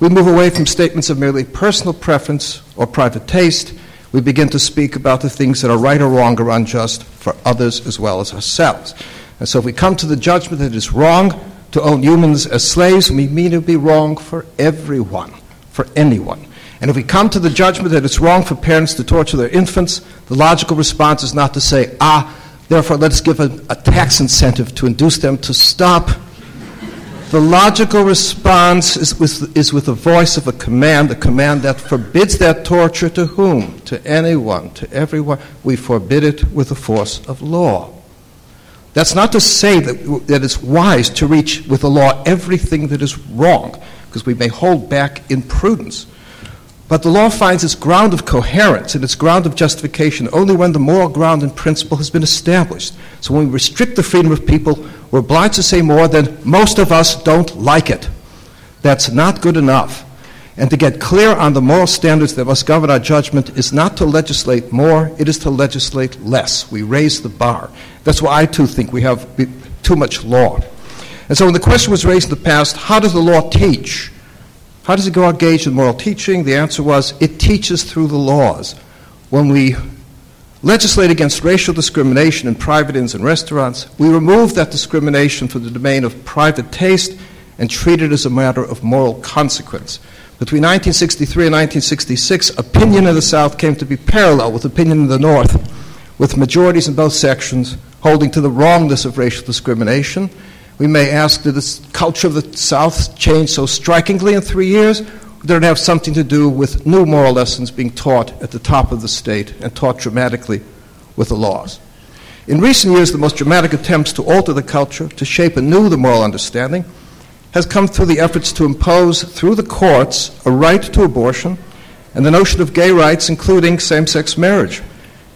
We move away from statements of merely personal preference or private taste. We begin to speak about the things that are right or wrong or unjust for others as well as ourselves. And so if we come to the judgment that it is wrong to own humans as slaves, we mean it would be wrong for everyone, for anyone. And if we come to the judgment that it's wrong for parents to torture their infants, the logical response is not to say, ah, therefore let us give a, a tax incentive to induce them to stop. The logical response is with, is with the voice of a command, a command that forbids that torture to whom? To anyone, to everyone. We forbid it with the force of law. That's not to say that, that it's wise to reach with the law everything that is wrong, because we may hold back in prudence. But the law finds its ground of coherence and its ground of justification only when the moral ground and principle has been established. So when we restrict the freedom of people, we're obliged to say more than most of us don't like it. That's not good enough. And to get clear on the moral standards that must govern our judgment is not to legislate more, it is to legislate less. We raise the bar. That's why I too think we have too much law. And so when the question was raised in the past, how does the law teach? How does it go engage in moral teaching? The answer was it teaches through the laws. When we legislate against racial discrimination in private inns and restaurants, we remove that discrimination from the domain of private taste and treat it as a matter of moral consequence. Between 1963 and 1966, opinion in the South came to be parallel with opinion in the North, with majorities in both sections holding to the wrongness of racial discrimination we may ask, did the culture of the South change so strikingly in three years? Did it have something to do with new moral lessons being taught at the top of the state and taught dramatically with the laws? In recent years, the most dramatic attempts to alter the culture, to shape anew the moral understanding, has come through the efforts to impose through the courts a right to abortion and the notion of gay rights, including same sex marriage.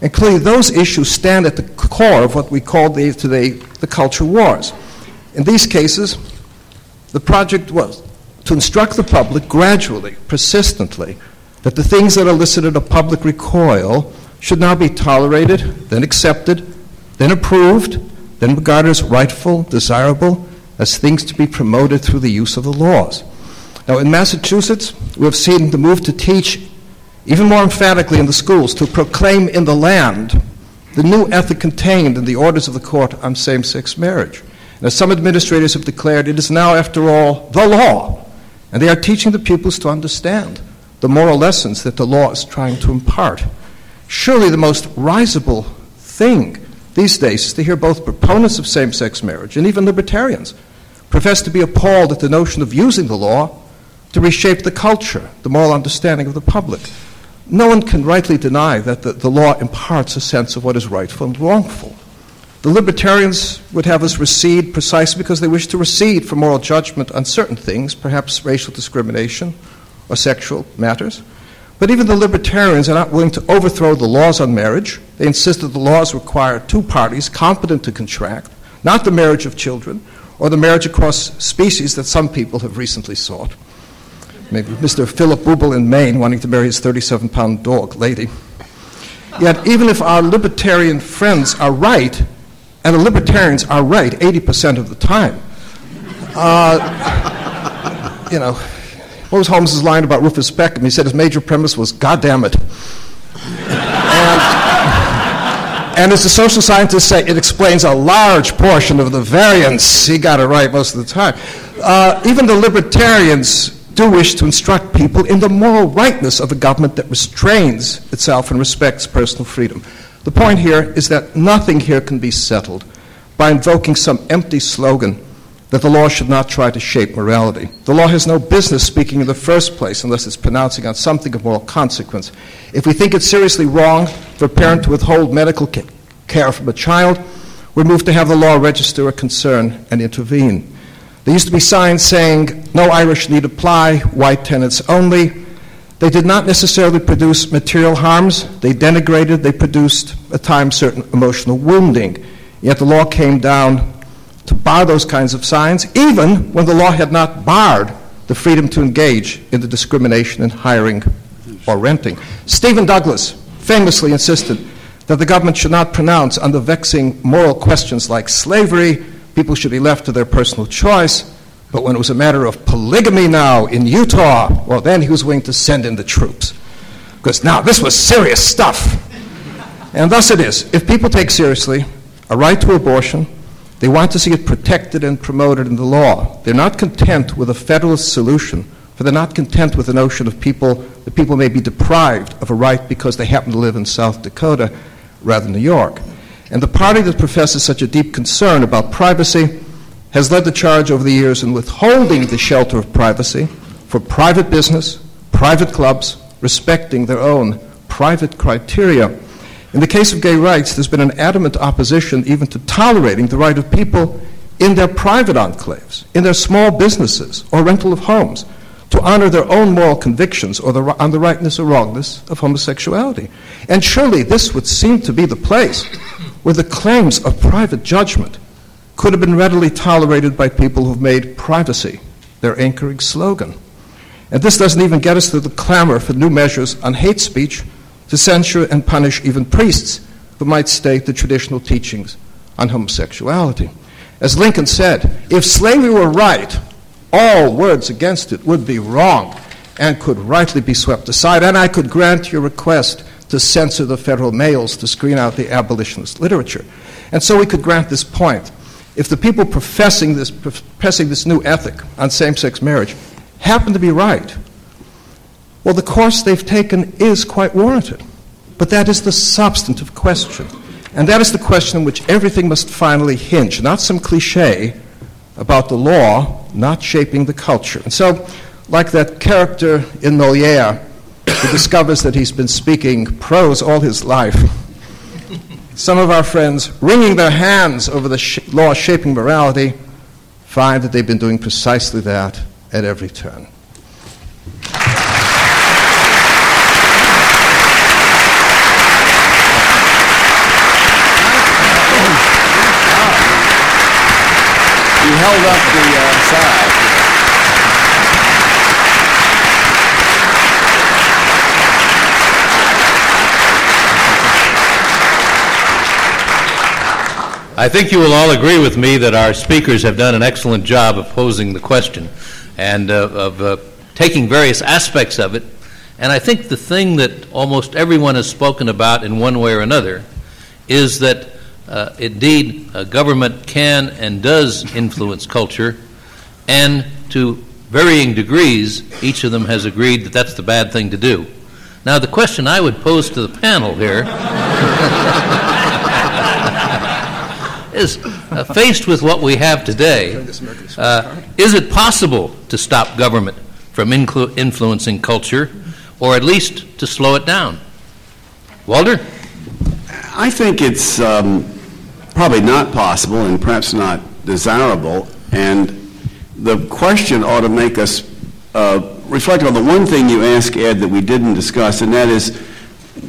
And clearly, those issues stand at the core of what we call the, today the culture wars. In these cases, the project was to instruct the public gradually, persistently, that the things that elicited a public recoil should now be tolerated, then accepted, then approved, then regarded as rightful, desirable, as things to be promoted through the use of the laws. Now, in Massachusetts, we have seen the move to teach even more emphatically in the schools, to proclaim in the land the new ethic contained in the orders of the court on same sex marriage. As some administrators have declared, it is now, after all, the law. And they are teaching the pupils to understand the moral lessons that the law is trying to impart. Surely the most risible thing these days is to hear both proponents of same sex marriage and even libertarians profess to be appalled at the notion of using the law to reshape the culture, the moral understanding of the public. No one can rightly deny that the, the law imparts a sense of what is rightful and wrongful. The libertarians would have us recede precisely because they wish to recede from moral judgment on certain things, perhaps racial discrimination or sexual matters. But even the libertarians are not willing to overthrow the laws on marriage. They insist that the laws require two parties competent to contract, not the marriage of children or the marriage across species that some people have recently sought. Maybe Mr. Philip Bubel in Maine wanting to marry his 37 pound dog lady. Yet, even if our libertarian friends are right and the libertarians are right 80% of the time. Uh, you know, what was Holmes's line about Rufus Peckham? He said his major premise was, God damn it. and, and as the social scientists say, it explains a large portion of the variance. He got it right most of the time. Uh, even the libertarians do wish to instruct people in the moral rightness of a government that restrains itself and respects personal freedom. The point here is that nothing here can be settled by invoking some empty slogan that the law should not try to shape morality. The law has no business speaking in the first place unless it's pronouncing on something of moral consequence. If we think it's seriously wrong for a parent to withhold medical care from a child, we move to have the law register a concern and intervene. There used to be signs saying, no Irish need apply, white tenants only. They did not necessarily produce material harms. They denigrated, they produced at times certain emotional wounding. Yet the law came down to bar those kinds of signs, even when the law had not barred the freedom to engage in the discrimination in hiring or renting. Stephen Douglas famously insisted that the government should not pronounce on the vexing moral questions like slavery, people should be left to their personal choice, But when it was a matter of polygamy now in Utah, well, then he was willing to send in the troops. Because now this was serious stuff. And thus it is. If people take seriously a right to abortion, they want to see it protected and promoted in the law. They're not content with a federalist solution, for they're not content with the notion of people that people may be deprived of a right because they happen to live in South Dakota rather than New York. And the party that professes such a deep concern about privacy has led the charge over the years in withholding the shelter of privacy for private business, private clubs, respecting their own private criteria. In the case of gay rights, there's been an adamant opposition even to tolerating the right of people in their private enclaves, in their small businesses or rental of homes, to honor their own moral convictions or the, on the rightness or wrongness of homosexuality. And surely this would seem to be the place where the claims of private judgment could have been readily tolerated by people who've made privacy their anchoring slogan. And this doesn't even get us to the clamor for new measures on hate speech to censure and punish even priests who might state the traditional teachings on homosexuality. As Lincoln said, if slavery were right, all words against it would be wrong and could rightly be swept aside. And I could grant your request to censor the federal mails to screen out the abolitionist literature. And so we could grant this point. If the people professing this, professing this new ethic on same sex marriage happen to be right, well, the course they've taken is quite warranted. But that is the substantive question. And that is the question in which everything must finally hinge, not some cliche about the law not shaping the culture. And so, like that character in Moliere who discovers that he's been speaking prose all his life, some of our friends, wringing their hands over the sh- law shaping morality, find that they've been doing precisely that at every turn. You held up the uh, I think you will all agree with me that our speakers have done an excellent job of posing the question and uh, of uh, taking various aspects of it. And I think the thing that almost everyone has spoken about in one way or another is that uh, indeed government can and does influence culture, and to varying degrees, each of them has agreed that that's the bad thing to do. Now, the question I would pose to the panel here [laughs] is uh, faced with what we have today, uh, is it possible to stop government from inclu- influencing culture, or at least to slow it down? Walter? I think it's um, probably not possible and perhaps not desirable. And the question ought to make us uh, reflect on the one thing you asked, Ed, that we didn't discuss, and that is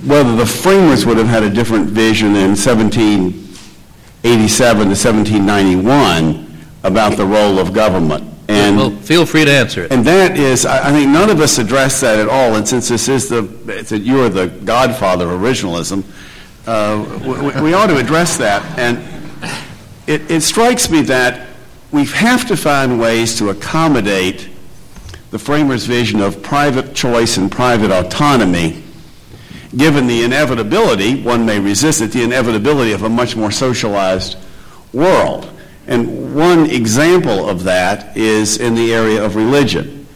whether the framers would have had a different vision in 1787 to 1791 about the role of government. And well, feel free to answer it. And that is, I, I think none of us address that at all. And since this is the, you are the godfather of originalism, uh, we, we, ought to address that. And it, it strikes me that we have to find ways to accommodate the framers' vision of private choice and private autonomy, given the inevitability, one may resist it, the inevitability of a much more socialized world. And one example of that is in the area of religion.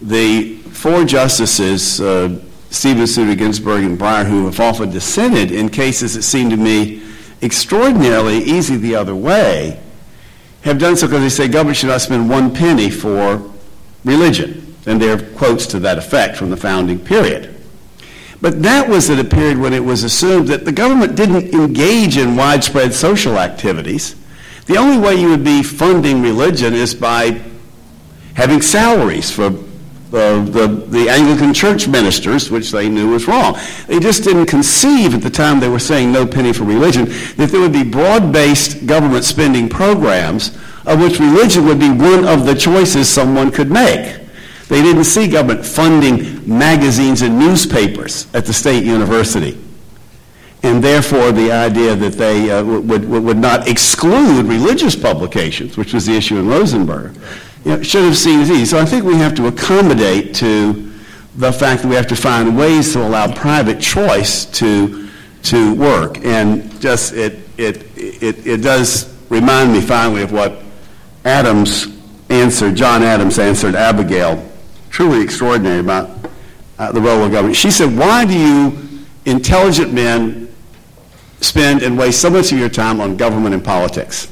The four justices, uh, Stevens Souter, Ginsburg, and Breyer, who have often dissented in cases that seem to me extraordinarily easy the other way, have done so because they say government should not spend one penny for religion. And there are quotes to that effect from the founding period. But that was at a period when it was assumed that the government didn't engage in widespread social activities the only way you would be funding religion is by having salaries for uh, the, the Anglican church ministers, which they knew was wrong. They just didn't conceive at the time they were saying no penny for religion that there would be broad based government spending programs of which religion would be one of the choices someone could make. They didn't see government funding magazines and newspapers at the state university and therefore the idea that they uh, would, would not exclude religious publications, which was the issue in Rosenberger, you know, should have seen these. So I think we have to accommodate to the fact that we have to find ways to allow private choice to to work. And just it it it, it does remind me finally of what Adams answered, John Adams answered Abigail, truly extraordinary about uh, the role of government. She said, Why do you intelligent men spend and waste so much of your time on government and politics?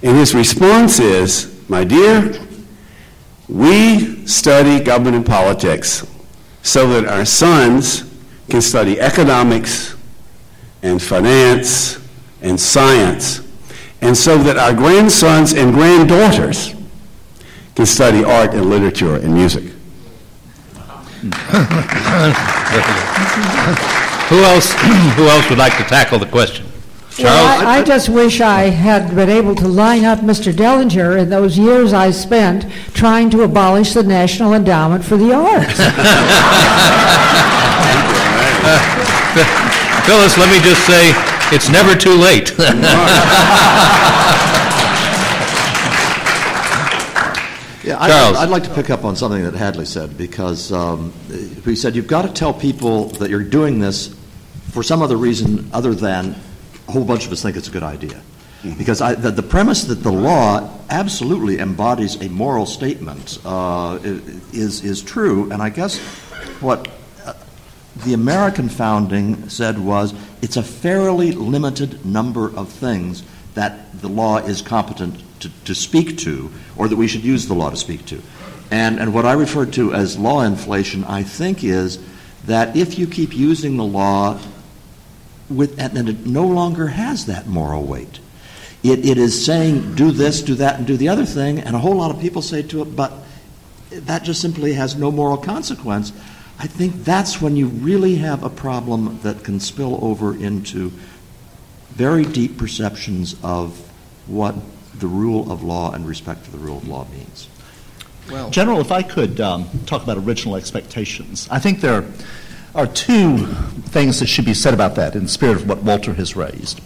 And his response is, My dear, we study government and politics so that our sons can study economics and finance and science, and so that our grandsons and granddaughters can study art and literature and music. Who else, who else would like to tackle the question? Well, Charles? I, I just wish I had been able to line up Mr. Dellinger in those years I spent trying to abolish the National Endowment for the Arts. [laughs] Phyllis, let me just say, it's never too late. [laughs] Yeah, I'd, Charles. I'd like to pick up on something that Hadley said because um, he said you've got to tell people that you're doing this for some other reason other than a whole bunch of us think it's a good idea. Because I, the, the premise that the law absolutely embodies a moral statement uh, is is true, and I guess what uh, the American founding said was it's a fairly limited number of things that the law is competent to, to speak to, or that we should use the law to speak to. And, and what I refer to as law inflation, I think, is that if you keep using the law with, and then it no longer has that moral weight. It, it is saying, do this, do that, and do the other thing, and a whole lot of people say to it, but that just simply has no moral consequence. I think that's when you really have a problem that can spill over into very deep perceptions of what the rule of law and respect for the rule of law means. Well, General, if I could um, talk about original expectations, I think there are two things that should be said about that in the spirit of what Walter has raised.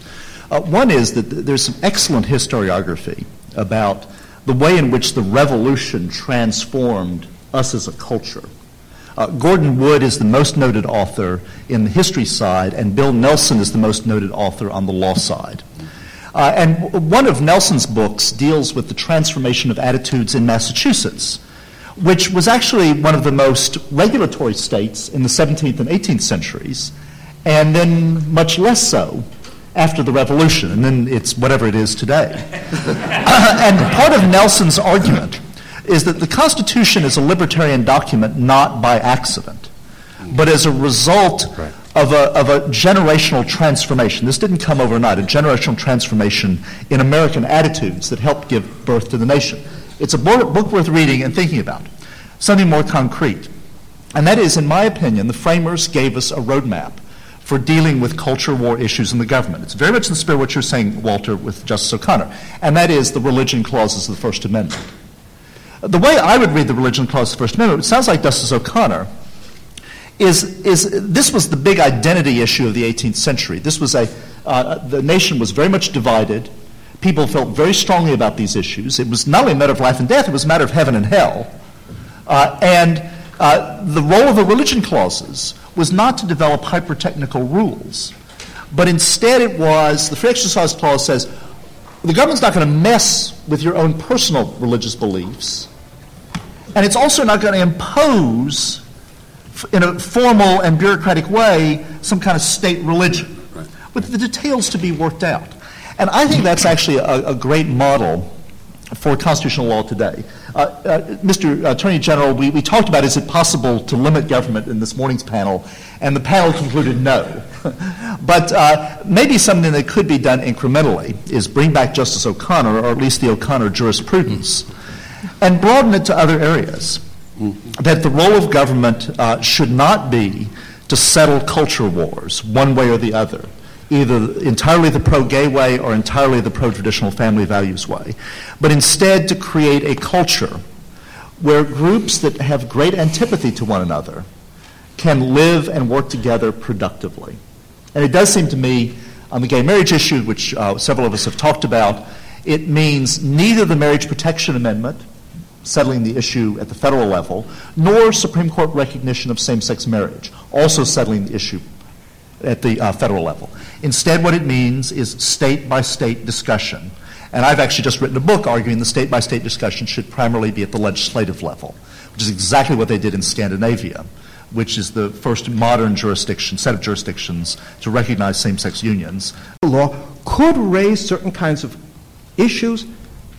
Uh, one is that th- there's some excellent historiography about the way in which the revolution transformed us as a culture. Uh, Gordon Wood is the most noted author in the history side, and Bill Nelson is the most noted author on the law side. Uh, and one of Nelson's books deals with the transformation of attitudes in Massachusetts, which was actually one of the most regulatory states in the 17th and 18th centuries, and then much less so after the Revolution, and then it's whatever it is today. [laughs] and part of Nelson's argument is that the Constitution is a libertarian document not by accident, but as a result of, a, of a generational transformation. This didn't come overnight, a generational transformation in American attitudes that helped give birth to the nation. It's a book worth reading and thinking about, something more concrete. And that is, in my opinion, the framers gave us a roadmap for dealing with culture war issues in the government. It's very much in the spirit of what you're saying, Walter, with Justice O'Connor, and that is the religion clauses of the First Amendment. The way I would read the religion clause of the First Amendment, it sounds like Justice O'Connor, is, is this was the big identity issue of the 18th century. This was a, uh, the nation was very much divided. People felt very strongly about these issues. It was not only a matter of life and death, it was a matter of heaven and hell. Uh, and uh, the role of the religion clauses was not to develop hyper-technical rules, but instead it was, the free exercise clause says, the government's not going to mess with your own personal religious beliefs, and it's also not going to impose, in a formal and bureaucratic way, some kind of state religion, with the details to be worked out. And I think that's actually a, a great model for constitutional law today. Uh, uh, Mr. Attorney General, we, we talked about is it possible to limit government in this morning's panel, and the panel concluded no. [laughs] but uh, maybe something that could be done incrementally is bring back Justice O'Connor, or at least the O'Connor jurisprudence, and broaden it to other areas. That the role of government uh, should not be to settle culture wars one way or the other either entirely the pro gay way or entirely the pro traditional family values way, but instead to create a culture where groups that have great antipathy to one another can live and work together productively. And it does seem to me, on the gay marriage issue, which uh, several of us have talked about, it means neither the Marriage Protection Amendment settling the issue at the federal level, nor Supreme Court recognition of same sex marriage, also settling the issue at the uh, federal level. Instead, what it means is state by state discussion. And I've actually just written a book arguing the state by state discussion should primarily be at the legislative level, which is exactly what they did in Scandinavia, which is the first modern jurisdiction, set of jurisdictions to recognize same sex unions. The law could raise certain kinds of issues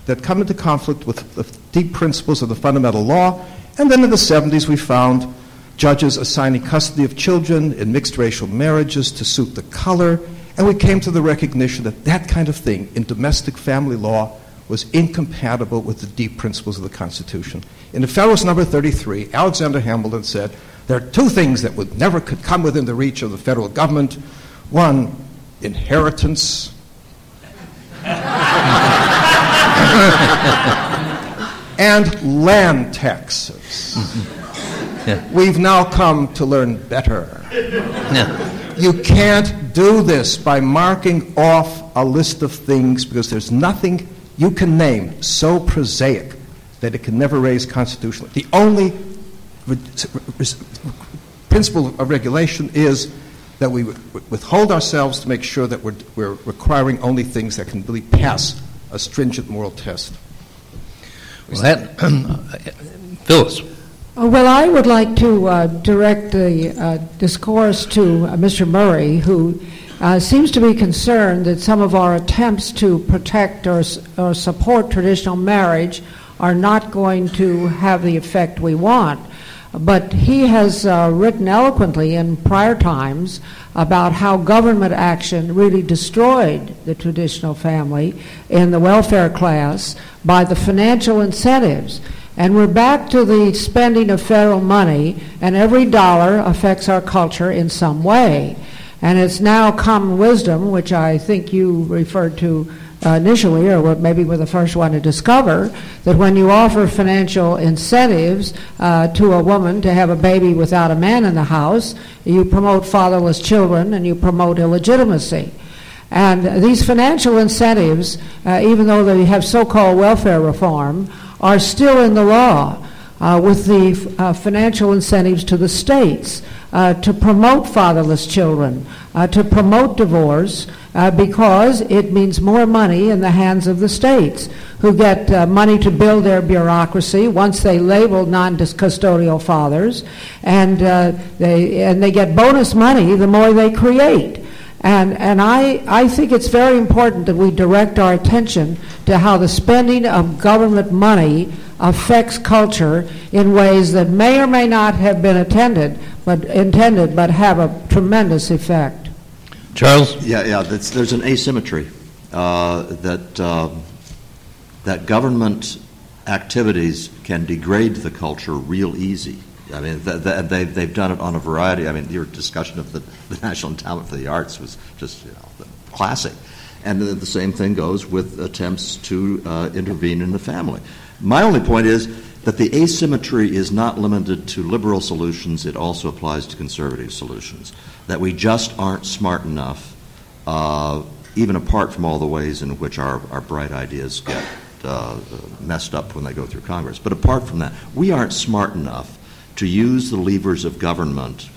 that come into conflict with the deep principles of the fundamental law. And then in the 70s, we found judges assigning custody of children in mixed racial marriages to suit the color. And we came to the recognition that that kind of thing in domestic family law was incompatible with the deep principles of the Constitution. In the Federalist number 33, Alexander Hamilton said there are two things that would never could come within the reach of the federal government. One, inheritance. [laughs] [laughs] and land taxes. [laughs] We've now come to learn better. You can't do this by marking off a list of things because there's nothing you can name so prosaic that it can never raise constitutional. The only re- re- principle of regulation is that we withhold ourselves to make sure that we're, we're requiring only things that can really pass a stringent moral test. Well, that, [clears throat] Phyllis. Uh, Well, I would like to uh, direct the uh, discourse to uh, Mr. Murray, who uh, seems to be concerned that some of our attempts to protect or, or support traditional marriage are not going to have the effect we want. But he has uh, written eloquently in prior times about how government action really destroyed the traditional family in the welfare class by the financial incentives. And we're back to the spending of federal money, and every dollar affects our culture in some way. And it's now common wisdom, which I think you referred to uh, initially, or maybe were the first one to discover, that when you offer financial incentives uh, to a woman to have a baby without a man in the house, you promote fatherless children and you promote illegitimacy. And these financial incentives, uh, even though they have so called welfare reform, are still in the law uh, with the uh, financial incentives to the states uh, to promote fatherless children, uh, to promote divorce, uh, because it means more money in the hands of the states, who get uh, money to build their bureaucracy once they label non-custodial fathers, and uh, they and they get bonus money the more they create. And, and I, I think it's very important that we direct our attention to how the spending of government money affects culture in ways that may or may not have been attended, but intended, but have a tremendous effect. Charles? Yeah, yeah. There's an asymmetry uh, that um, that government activities can degrade the culture real easy. I mean, th- th- they've, they've done it on a variety. I mean, your discussion of the, the National Endowment for the Arts was just you know, classic. And the, the same thing goes with attempts to uh, intervene in the family. My only point is that the asymmetry is not limited to liberal solutions, it also applies to conservative solutions. That we just aren't smart enough, uh, even apart from all the ways in which our, our bright ideas get uh, messed up when they go through Congress. But apart from that, we aren't smart enough to use the levers of government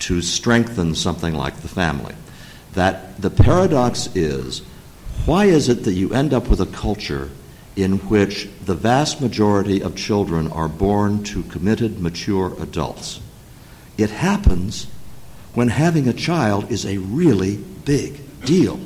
to strengthen something like the family. That the paradox is why is it that you end up with a culture in which the vast majority of children are born to committed, mature adults? It happens when having a child is a really big deal.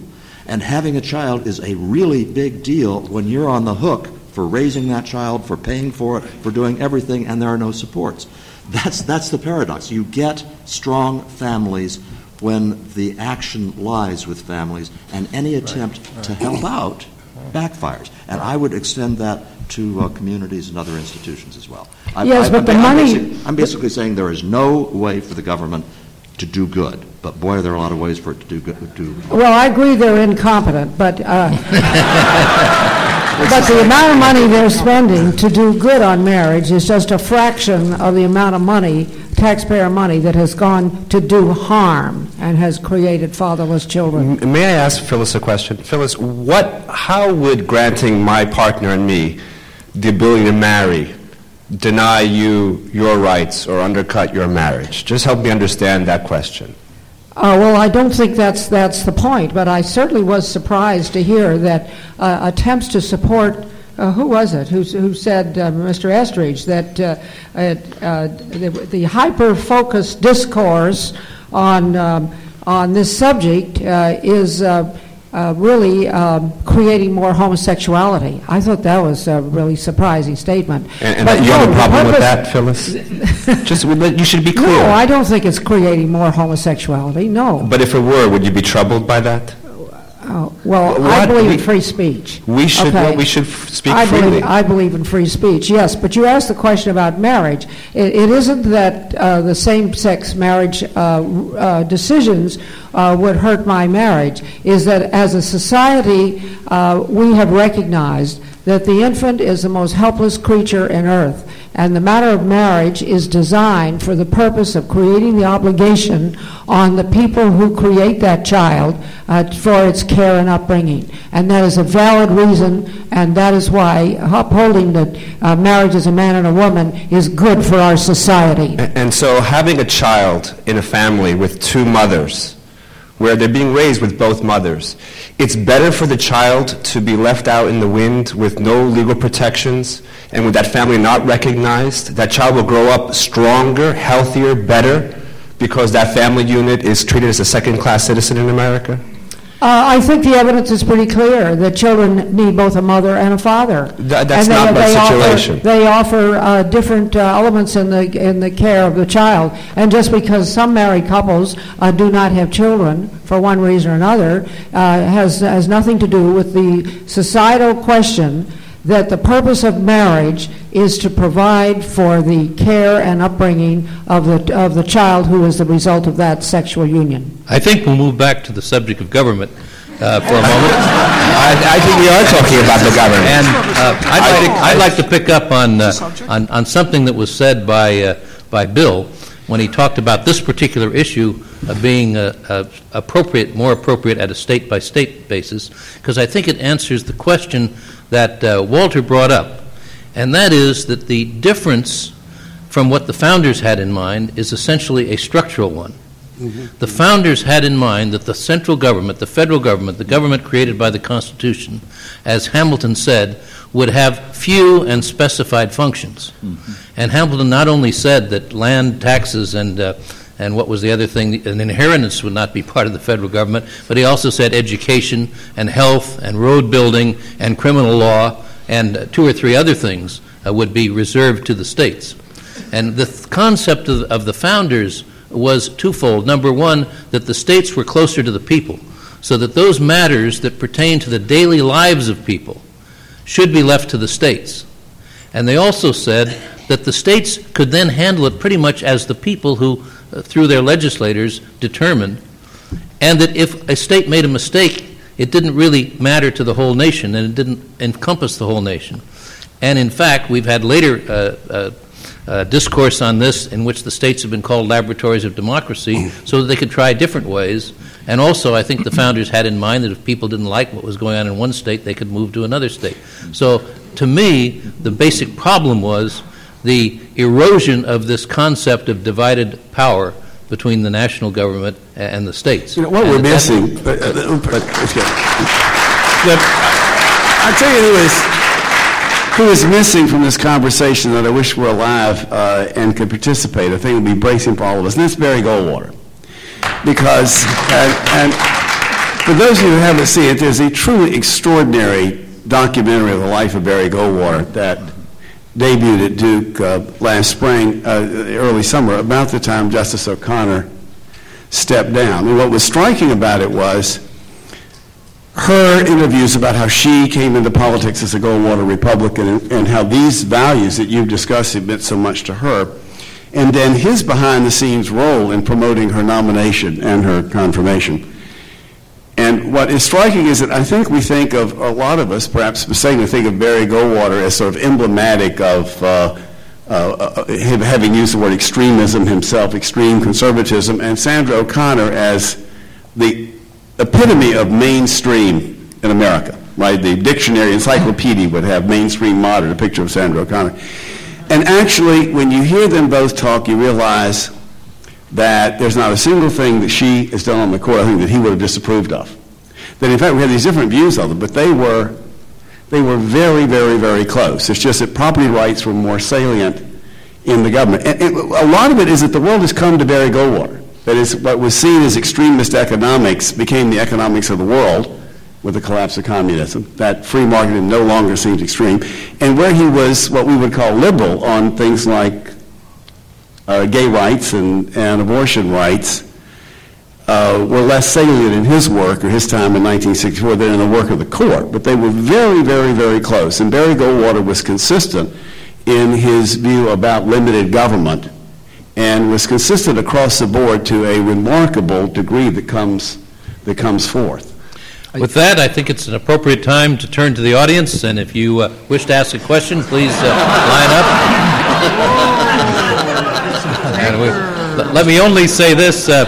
And having a child is a really big deal when you're on the hook for raising that child, for paying for it, for doing everything, and there are no supports. That's, that's the paradox. You get strong families when the action lies with families, and any attempt to help out backfires. And I would extend that to uh, communities and other institutions as well. I- Yes, I- but the I'm money- basic- I'm basically saying there is no way for the government to do good, but boy, are there are a lot of ways for it to do good. To, Well, I agree they're incompetent, but, uh, [laughs] but the amount of money they're spending to do good on marriage is just a fraction of the amount of money, taxpayer money, that has gone to do harm and has created fatherless children. M- May I ask Phyllis a question? Phyllis, what, how would granting my partner and me the ability to marry deny you your rights or undercut your marriage? Just help me understand that question. Uh, well, I don't think that's, that's the point, but I certainly was surprised to hear that uh, attempts to support, uh, who was it, who, who said, uh, Mr. Eskridge, that uh, uh, the, the hyper-focused discourse on, um, on this subject is uh, really um, creating more homosexuality. I thought that was a really surprising statement. And, and but, you have a problem with that, Phyllis? [laughs] Just you should be clear. No, I don't think it's creating more homosexuality. No. But if it were, would you be troubled by that? Oh, well, what? I believe we, in free speech. We should, okay. well, we should speak I freely. Believe, I believe in free speech, yes. But you asked the question about marriage. it, it isn't that uh, the same sex marriage uh, uh, decisions uh, would hurt my marriage, is that as a society, uh, we have recognized that the infant is the most helpless creature in earth. And the matter of marriage is designed for the purpose of creating the obligation on the people who create that child uh, for its care and upbringing. And that is a valid reason, and that is why upholding that uh, marriage as a man and a woman is good for our society. And, and so having a child in a family with two mothers, where they're being raised with both mothers. It's better for the child to be left out in the wind with no legal protections and with that family not recognized. That child will grow up stronger, healthier, better because that family unit is treated as a second class citizen in America? Uh, I think the evidence is pretty clear that children need both a mother and a father. Th- that's and not they, my situation. Offer, they offer uh, different uh, elements in the in the care of the child, and just because some married couples uh, do not have children for one reason or another uh, has has nothing to do with the societal question that the purpose of marriage is to provide for the care and upbringing of the, of the child who is the result of that sexual union. I think we'll move back to the subject of government uh, for a [laughs] moment. I, I, think we are talking about the government. And uh, I'd, like, I'd, like, to pick up on, uh, on, on, something that was said by, uh, by Bill when he talked about this particular issue of being uh, uh, appropriate, more appropriate at a state by state basis, because I think it answers the question that uh, Walter brought up, and that is that the difference from what the founders had in mind is essentially a structural one. Mm-hmm. The founders had in mind that the central government, the federal government, the government created by the Constitution, as Hamilton said, would have few and specified functions. Mm-hmm. And Hamilton not only said that land taxes and uh, and what was the other thing? An inheritance would not be part of the federal government, but he also said education and health and road building and criminal law and two or three other things uh, would be reserved to the states. And the th- concept of, of the founders was twofold. Number one, that the states were closer to the people, so that those matters that pertain to the daily lives of people should be left to the states. And they also said that the states could then handle it pretty much as the people who uh, through their legislators, determined, and that if a state made a mistake, it didn't really matter to the whole nation and it didn't encompass the whole nation. And in fact, we've had later uh, uh, uh, discourse on this in which the states have been called laboratories of democracy [clears throat] so that they could try different ways. And also, I think the founders had in mind that if people didn't like what was going on in one state, they could move to another state. So, to me, the basic problem was the erosion of this concept of divided power between the national government and the states. You know, what and we're missing, but, uh, but, I tell you is, who is missing from this conversation that I wish were alive uh, and could participate, I think would be bracing for all of us, and that's Barry Goldwater. Because, and, and for those of you who haven't seen it, there's a truly extraordinary documentary of the life of Barry Goldwater that debuted at Duke uh, last spring, uh, early summer, about the time Justice O'Connor stepped down. And what was striking about it was her interviews about how she came into politics as a Goldwater Republican and, and how these values that you've discussed have meant so much to her. And then his behind the scenes role in promoting her nomination and her confirmation. And what is striking is that I think we think of, a lot of us, perhaps mistakenly think of Barry Goldwater as sort of emblematic of uh, uh, uh, having used the word extremism himself, extreme conservatism, and Sandra O'Connor as the epitome of mainstream in America, right? The dictionary encyclopedia would have mainstream modern, a picture of Sandra O'Connor. And actually, when you hear them both talk, you realize that there's not a single thing that she has done on the court, I think, that he would have disapproved of. That in fact we have these different views of them, but they were they were very, very, very close. It's just that property rights were more salient in the government. And, and a lot of it is that the world has come to Barry Goldwater. That is, what was seen as extremist economics became the economics of the world with the collapse of communism. That free market no longer seems extreme. And where he was what we would call liberal on things like uh, gay rights and, and abortion rights, uh, were less salient in his work or his time in 1964 than in the work of the court. But they were very, very, very close. And Barry Goldwater was consistent in his view about limited government and was consistent across the board to a remarkable degree that comes, that comes forth. With that, I think it's an appropriate time to turn to the audience, and if you uh, wish to ask a question, please uh, line up. [laughs] And we- Let me only say this, uh,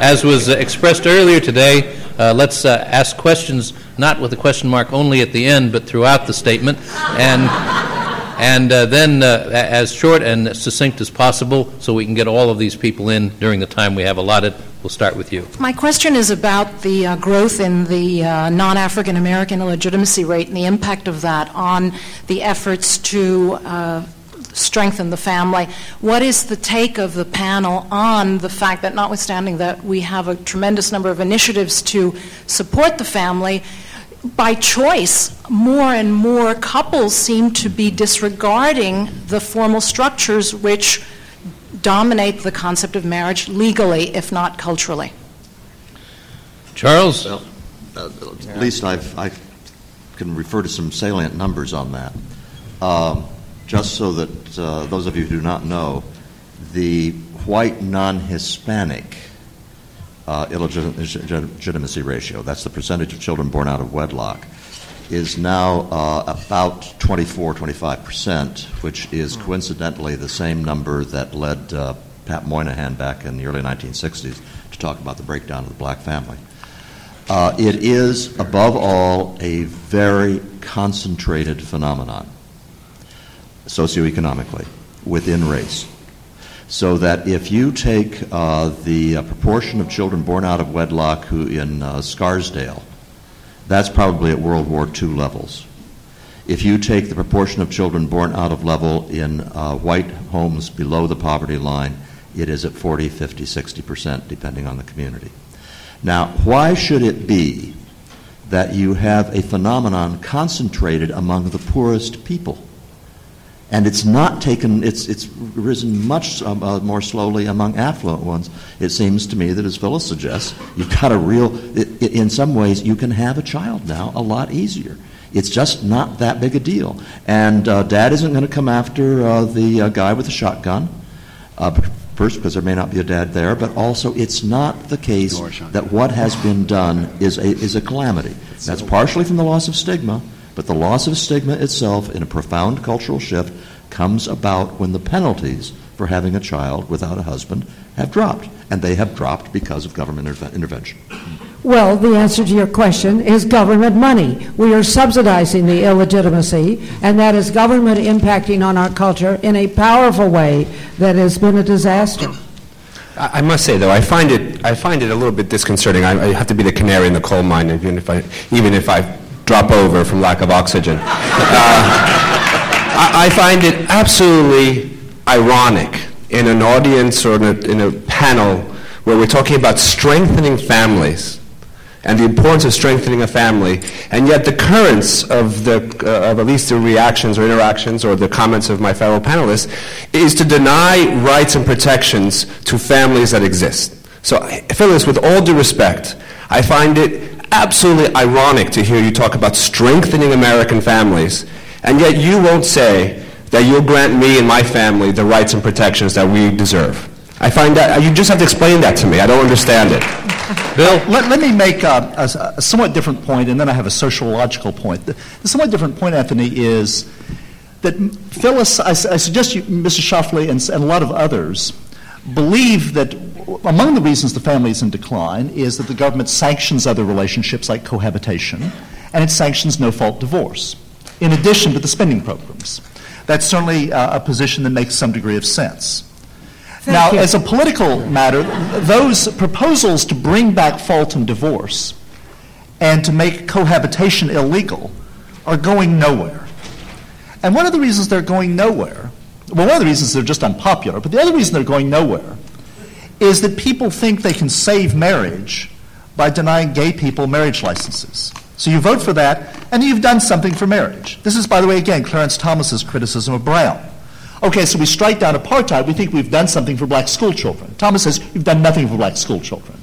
as was expressed earlier today, uh, let's uh, ask questions, not with a question mark only at the end, but throughout the statement, and, and uh, then uh, as short and succinct as possible, so we can get all of these people in during the time we have allotted. We'll start with you. My question is about the uh, growth in the uh, non African American illegitimacy rate and the impact of that on the efforts to uh, strengthen the family. What is the take of the panel on the fact that, notwithstanding that we have a tremendous number of initiatives to support the family, by choice, more and more couples seem to be disregarding the formal structures which dominate the concept of marriage legally, if not culturally. Charles? Well, uh, at least I've, I can refer to some salient numbers on that. Um, just so that uh, those of you who do not know, the white non Hispanic uh, illegitimacy ratio, that's the percentage of children born out of wedlock, is now uh, about 24, 25 percent, which is coincidentally the same number that led uh, Pat Moynihan back in the early 1960s to talk about the breakdown of the black family. Uh, it is, above all, a very concentrated phenomenon, socioeconomically, within race. So that if you take uh, the uh, proportion of children born out of wedlock who in uh, Scarsdale, that's probably at World War II levels. If you take the proportion of children born out of level in uh, white homes below the poverty line, it is at 40, 50, 60 percent, depending on the community. Now, why should it be that you have a phenomenon concentrated among the poorest people? And it's not taken, it's, it's risen much um, uh, more slowly among affluent ones. It seems to me that, as Phyllis suggests, you've got a real, it, it, in some ways, you can have a child now a lot easier. It's just not that big a deal. And uh, dad isn't going to come after uh, the uh, guy with the shotgun. Uh, First, because there may not be a dad there, but also it's not the case that what has been done is a, is a calamity. That's partially from the loss of stigma, but the loss of stigma itself in a profound cultural shift comes about when the penalties for having a child without a husband have dropped. And they have dropped because of government interve- intervention. Well, the answer to your question is government money. We are subsidizing the illegitimacy, and that is government impacting on our culture in a powerful way that has been a disaster. I I must say, though, I find it, I find it a little bit disconcerting. I, I have to be the canary in the coal mine, even if I, even if I drop over from lack of oxygen. Uh, I, I find it absolutely ironic in an audience or in a, in a panel where we're talking about strengthening families and the importance of strengthening a family, and yet the currents of the uh, of at least the reactions or interactions or the comments of my fellow panelists is to deny rights and protections to families that exist. So, Phyllis, with all due respect, I find it absolutely ironic to hear you talk about strengthening American families, and yet you won't say that you'll grant me and my family the rights and protections that we deserve. I find that you just have to explain that to me. I don't understand it. [laughs] Bill? Let, let me make a, a, a somewhat different point, and then I have a sociological point. The, the somewhat different point, Anthony, is that Phyllis, I, I suggest you, Mrs. Schlafly, and, and a lot of others believe that among the reasons the family is in decline is that the government sanctions other relationships like cohabitation, and it sanctions no fault divorce, in addition to the spending programs. That's certainly uh, a position that makes some degree of sense. Thank now, you. as a political matter, those proposals to bring back fault and divorce and to make cohabitation illegal are going nowhere. And one of the reasons they're going nowhere, well, one of the reasons they're just unpopular, but the other reason they're going nowhere is that people think they can save marriage by denying gay people marriage licenses. So you vote for that, and you've done something for marriage. This is, by the way, again, Clarence Thomas's criticism of Brown. Okay, so we strike down apartheid, we think we've done something for black school children. Thomas says, you've done nothing for black school children.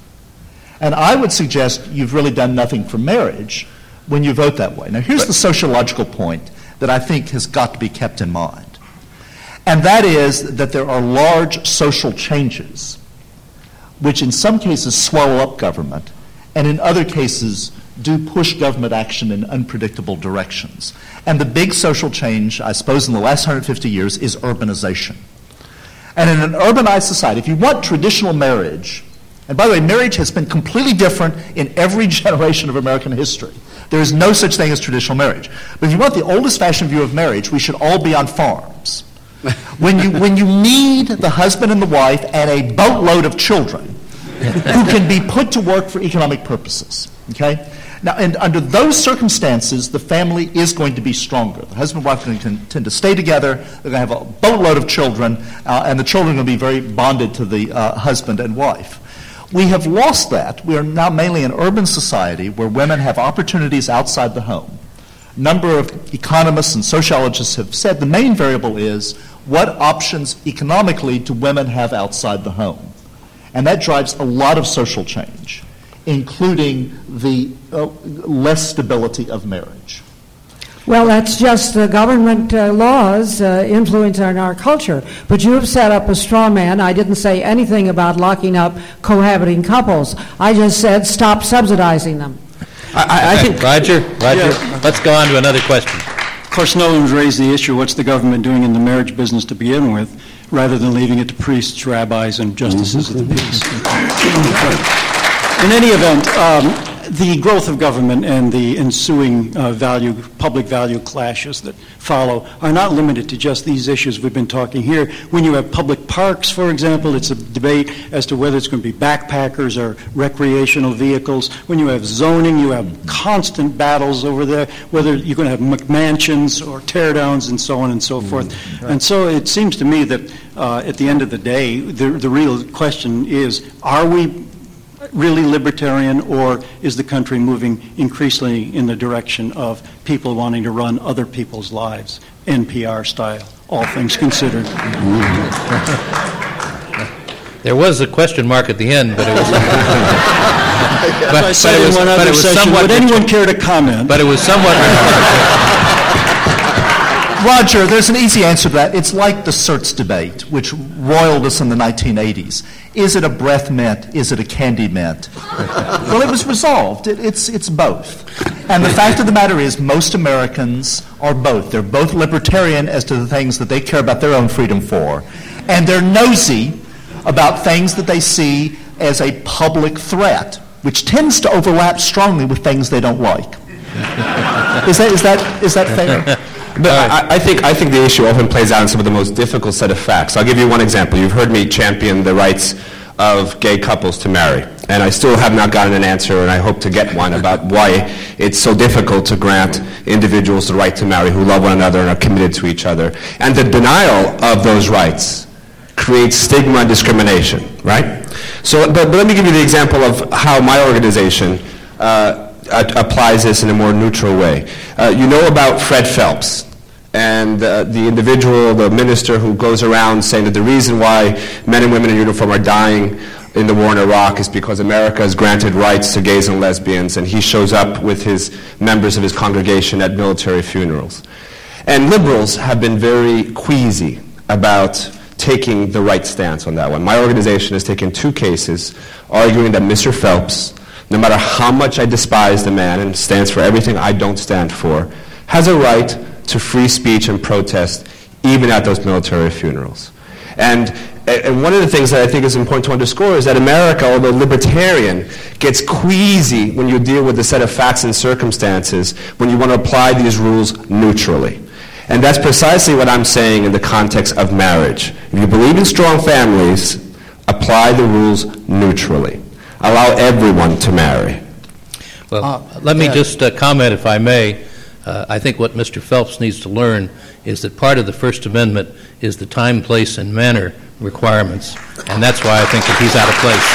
And I would suggest you've really done nothing for marriage when you vote that way. Now, here's the sociological point that I think has got to be kept in mind. And that is that there are large social changes which in some cases swallow up government, and in other cases do push government action in unpredictable directions. And the big social change, I suppose, in the last 150 years is urbanization. And in an urbanized society, if you want traditional marriage, and by the way, marriage has been completely different in every [laughs] generation of American history. There is no such thing as traditional marriage. But if you want the oldest fashioned view of marriage, we should all be on farms. When, you, when you need the husband and the wife and a boatload of children who can be put to work for economic purposes. Okay? Now, and under those circumstances, the family is going to be stronger. The husband and wife are going to tend to stay together. They're going to have a boatload of children, uh, and the children are going to be very bonded to the uh, husband and wife. We have lost that. We are now mainly an urban society where women have opportunities outside the home. Number of economists and sociologists have said the main variable is what options economically do women have outside the home? And that drives a lot of social change, including the uh, less stability of marriage. Well, that's just the government uh, laws uh, influence on our culture. But you have set up a straw man. I didn't say anything about locking up cohabiting couples. I just said stop subsidizing them. I, I think, Roger, Roger, let's go on to another question. of course, no one's raised the issue, what's the government doing in the marriage business to begin with, rather than leaving it to priests, rabbis, and justices of the peace. In any event, um, the growth of government and the ensuing uh, value, public value clashes that follow are not limited to just these issues we've been talking here. When you have public parks, for example, it's a debate as to whether it's going to be backpackers or recreational vehicles. When you have zoning, you have constant battles over there, whether you're going to have McMansions or tear downs and so on and so forth. And so it seems to me that uh, at the end of the day, the, the real question is are we really libertarian, or is the country moving increasingly in the direction of people wanting to run other people's lives, NPR style, all things considered? There was a question mark at the end, but it was... [laughs] As but- but it was- but it was somewhat would anyone care to comment? But it was somewhat... Roger, there's an easy answer to that. It's like the Certs debate, which roiled us in the 1980s. Is it a breath mint? Is it a candy mint? [laughs] well, it was resolved. It, it's, it's both. And the fact of the matter is, most Americans are both. They're both libertarian as to the things that they care about their own freedom for, and they're nosy about things that they see as a public threat, which tends to overlap strongly with things they don't like. is, that, is, that, is that fair? [laughs] But I, I think I think the issue often plays out in some of the most difficult set of facts. I'll give you one example. You've heard me champion the rights of gay couples to marry, and I still have not gotten an answer, and I hope to get one about [laughs] why it's so difficult to grant individuals the right to marry who love one another and are committed to each other, and the denial of those rights creates stigma and discrimination, right? So, but, but let me give you the example of how my organization. Uh, applies this in a more neutral way. Uh, you know about Fred Phelps and uh, the individual, the minister who goes around saying that the reason why men and women in uniform are dying in the war in Iraq is because America has granted rights to gays and lesbians, and he shows up with his members of his congregation at military funerals. And liberals have been very queasy about taking the right stance on that one. My organization has taken two cases arguing that Mr. Phelps no matter how much I despise the man and stands for everything I don't stand for, has a right to free speech and protest even at those military funerals. And, and one of the things that I think is important to underscore is that America, although libertarian, gets queasy when you deal with a set of facts and circumstances when you want to apply these rules neutrally. And that's precisely what I'm saying in the context of marriage. If you believe in strong families, apply the rules neutrally. Allow everyone to marry. Well, Uh, let me yeah. just uh, comment, if I may. Uh, I think what Mr. Phelps needs to learn is that part of the First Amendment is the time, place, and manner requirements, and that's why I think that he's out of place.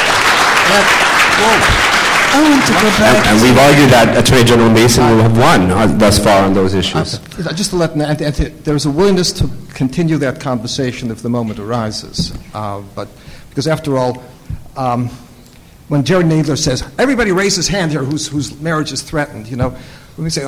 I want to go And, back. and we've argued that Attorney General Mason will have won uh, thus far on those issues. Uh, Just to let, and- and there's a willingness to continue that conversation if the moment arises. Uh, But, because after all, um, when Jerry Nadler says, everybody raise his hand here whose, whose marriage is threatened, you know, when we say,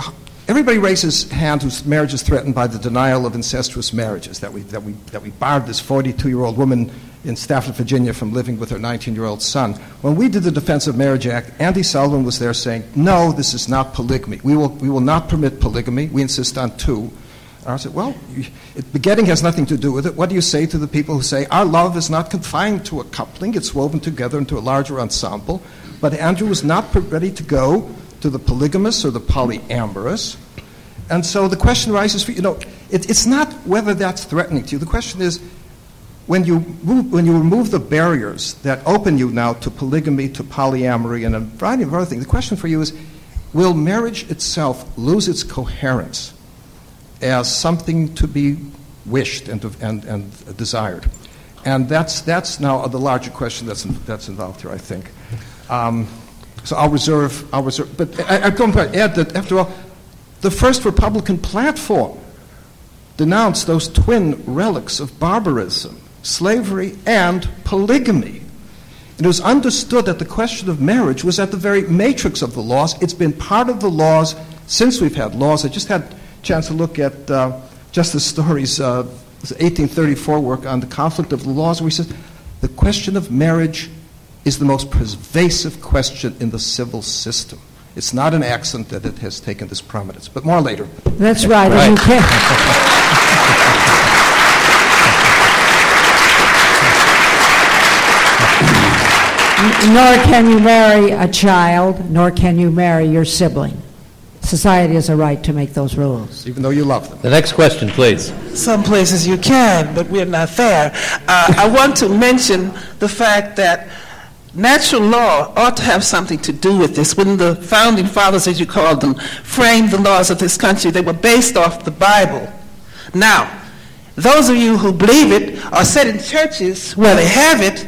everybody raise his hand whose marriage is threatened by the denial of incestuous marriages, that we, that we, that we barred this 42-year-old woman in Stafford, Virginia from living with her 19-year-old son. When we did the Defense of Marriage Act, Andy Sullivan was there saying, no, this is not polygamy. We will, we will not permit polygamy. We insist on two. I said, well, you- it, begetting has nothing to do with it. What do you say to the people who say, our love is not confined to a coupling, it's woven together into a larger ensemble? But Andrew was not ready to go to the polygamous or the polyamorous. And so the question arises for you know, it, it's not whether that's threatening to you. The question is, when you, move, when you remove the barriers that open you now to polygamy, to polyamory, and a variety of other things, the question for you is will marriage itself lose its coherence as something to be wished and, to, and, and desired? And that's, that's now the larger question that's, in, that's involved here, I think. Um, so I'll reserve, I'll reserve. But I, going to add that, after all, the first Republican platform denounced those twin relics of barbarism, slavery, and polygamy. It was understood that the question of marriage was at the very matrix of the laws. It's been part of the laws since we've had laws. I just had chance to look at uh, Justice Story's uh, 1834 work on the conflict of the laws, where he says the question of marriage is the most pervasive question in the civil system. It's not an accident that it has taken this prominence, but more later. That's right. and you can't- [laughs] Nor can you marry a child, nor can you marry your sibling. Society has a right to make those rules. even though you love them. The next question, please. Some places you can, but we're not there. Uh, I want to mention the fact that natural law ought to have something to do with this. When the founding fathers, as you called them, framed the laws of this country, they were based off the Bible. Now, those of you who believe it are set in churches where they have it.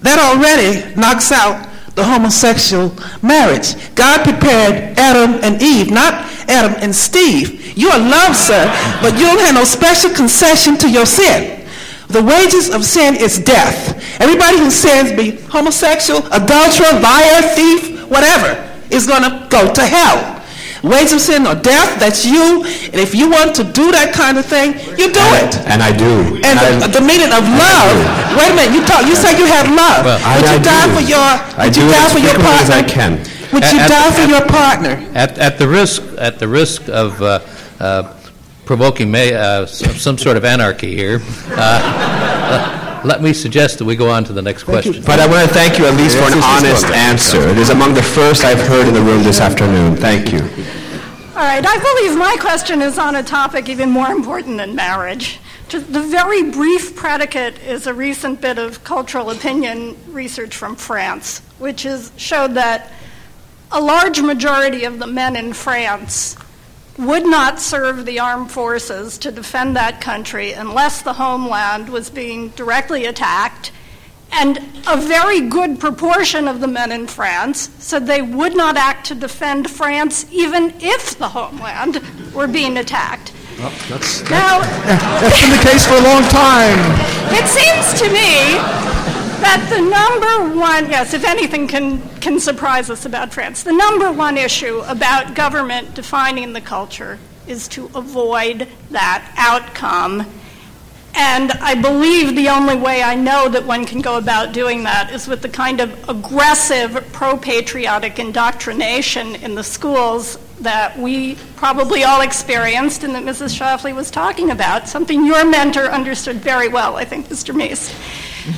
That already knocks out the homosexual marriage. God prepared Adam and Eve, not Adam and Steve. You are loved, sir, but you don't have no special concession to your sin. The wages of sin is death. Everybody who sins, be homosexual, adulterer, liar, thief, whatever, is going to go to hell. Wages of sin or death. That's you. And if you want to do that kind of thing, you do it. And I do. And I- the, the meaning of love. Wait a minute. You talk. You say you have love. Well, I- would I you die do. for your? I Would do you die for your frequently as partner? I can. Would you At- at die for at- your partner? At, at the risk, at the risk of uh, uh, provoking may, uh, s- some sort of anarchy here, uh, let me suggest that we go on to the next question. But I want to thank you at least for an honest answer. It is among the first I've heard in the room this afternoon. Thank you. All right, I believe my question is on a topic even more important than marriage. The very brief predicate is a recent bit of cultural opinion research from France, which has showed that a large majority of the men in France would not serve the armed forces to defend that country unless the homeland was being directly attacked. And a very good proportion of the men in France said they would not act to defend France even if the homeland were being attacked. That's, Now, that's been the case for a long time. it seems to me that the number one, yes, if anything can, can surprise us about France, the number one issue about government defining the culture is to avoid that outcome. And I believe the only way I know that one can go about doing that is with the kind of aggressive pro patriotic indoctrination in the schools that we probably all experienced and that Mrs. Schlafly was talking about, something your mentor understood very well, I think, Mr. Meese.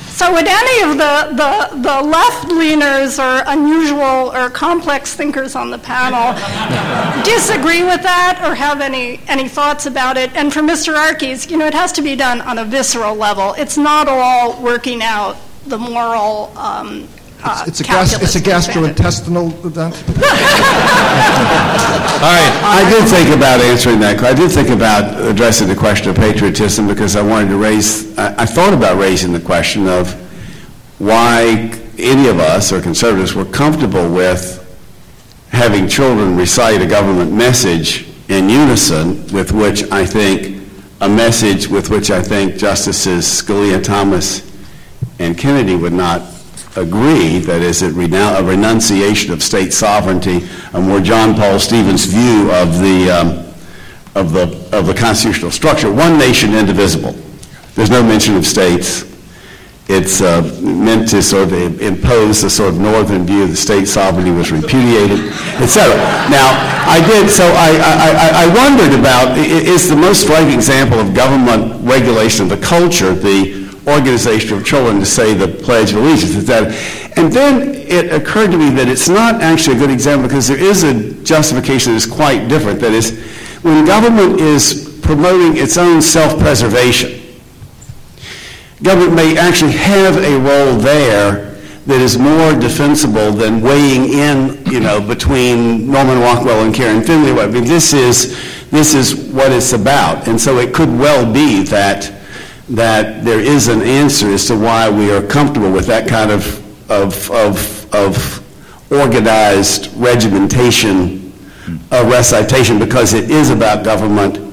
So would any of the, the, the left-leaners or unusual or complex thinkers on the panel [laughs] disagree with that or have any, any thoughts about it? And for Mr. Arkes, you know, it has to be done on a visceral level. It's not all working out the moral um, uh, It's a, gas, it's a gastrointestinal event. [laughs] All right. I did think about answering that. I did think about addressing the question of patriotism because I wanted to raise, I, I thought about raising the question of why any of us or conservatives were comfortable with having children recite a government message in unison with which I think, a message with which I think Justices Scalia, Thomas, and Kennedy would not agree, that is, a renun- a renunciation of state sovereignty, a more John Paul Stevens view of the, um, of the, of the constitutional structure. One nation, indivisible. There's no mention of states. It's uh, meant to sort of impose the sort of northern view that state sovereignty was repudiated, et cetera. Now, I did, so I, I, I- wondered about, is the most striking example of government regulation of the culture the organization of children to say the Pledge of Allegiance, cetera. And then it occurred to me that it's not actually a good example because there is a justification that is quite different. That is, when government is promoting its own self-preservation, government may actually have a role there that is more defensible than weighing in, you know, between Norman Rockwell and Karen Finley. I mean, this is, this is what it's about. And so it could well be that, that there is an answer as to why we are comfortable with that kind of, of, of, of organized regimentation, uh, recitation, because it is about government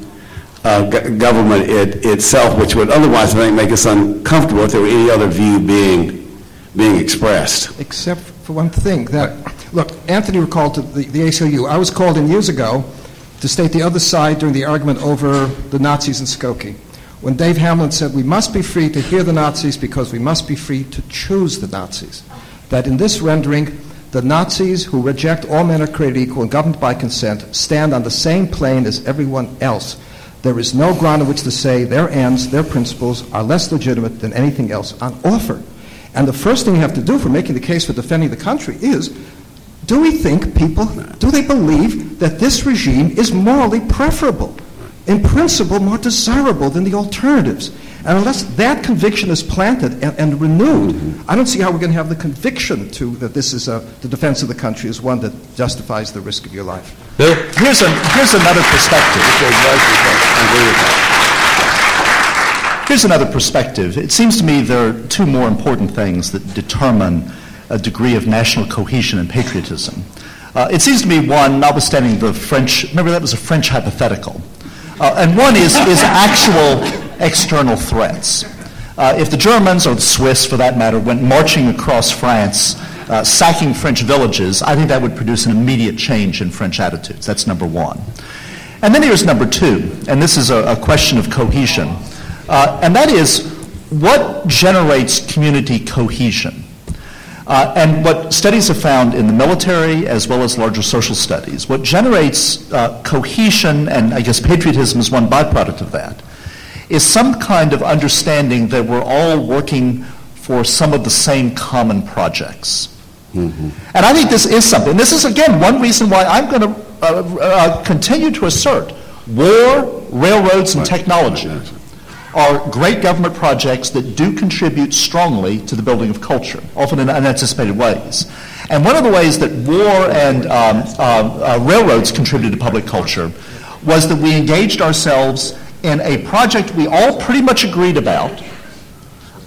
uh, go- government it, itself, which would otherwise, I think, make us uncomfortable if there were any other view being, being expressed. Except for one thing, that, look, Anthony recalled to the, the ACLU, I was called in years ago to state the other side during the argument over the Nazis in Skokie. When Dave Hamlin said, we must be free to hear the Nazis because we must be free to choose the Nazis. That in this rendering, the Nazis who reject all men are created equal and governed by consent stand on the same plane as everyone else. There is no ground on which to say their ends, their principles are less legitimate than anything else on offer. And the first thing you have to do for making the case for defending the country is do we think people, do they believe that this regime is morally preferable, in principle more desirable than the alternatives? And unless that conviction is planted and, and renewed, I don't see how we're going to have the conviction to that this is a, the defense of the country is one that justifies the risk of your life. Bill? Here's, a, here's another perspective. Here's another perspective. It seems to me there are two more important things that determine a degree of national cohesion and patriotism. Uh, it seems to me one, notwithstanding the French, remember that was a French hypothetical, uh, and one is, is actual external threats. Uh, if the Germans, or the Swiss for that matter, went marching across France, uh, sacking French villages, I think that would produce an immediate change in French attitudes. That's number one. And then here's number two, and this is a, a question of cohesion, uh, and that is what generates community cohesion? Uh, and what studies have found in the military as well as larger social studies, what generates uh, cohesion, and I guess patriotism is one byproduct of that, is some kind of understanding that we're all working for some of the same common projects. And I think this is something. This is, again, one reason why I'm going to uh, uh, continue to assert war, railroads, and technology are great government projects that do contribute strongly to the building of culture, often in unanticipated ways. And one of the ways that war and um, uh, uh, railroads contributed to public culture was that we engaged ourselves in a project we all pretty much agreed about,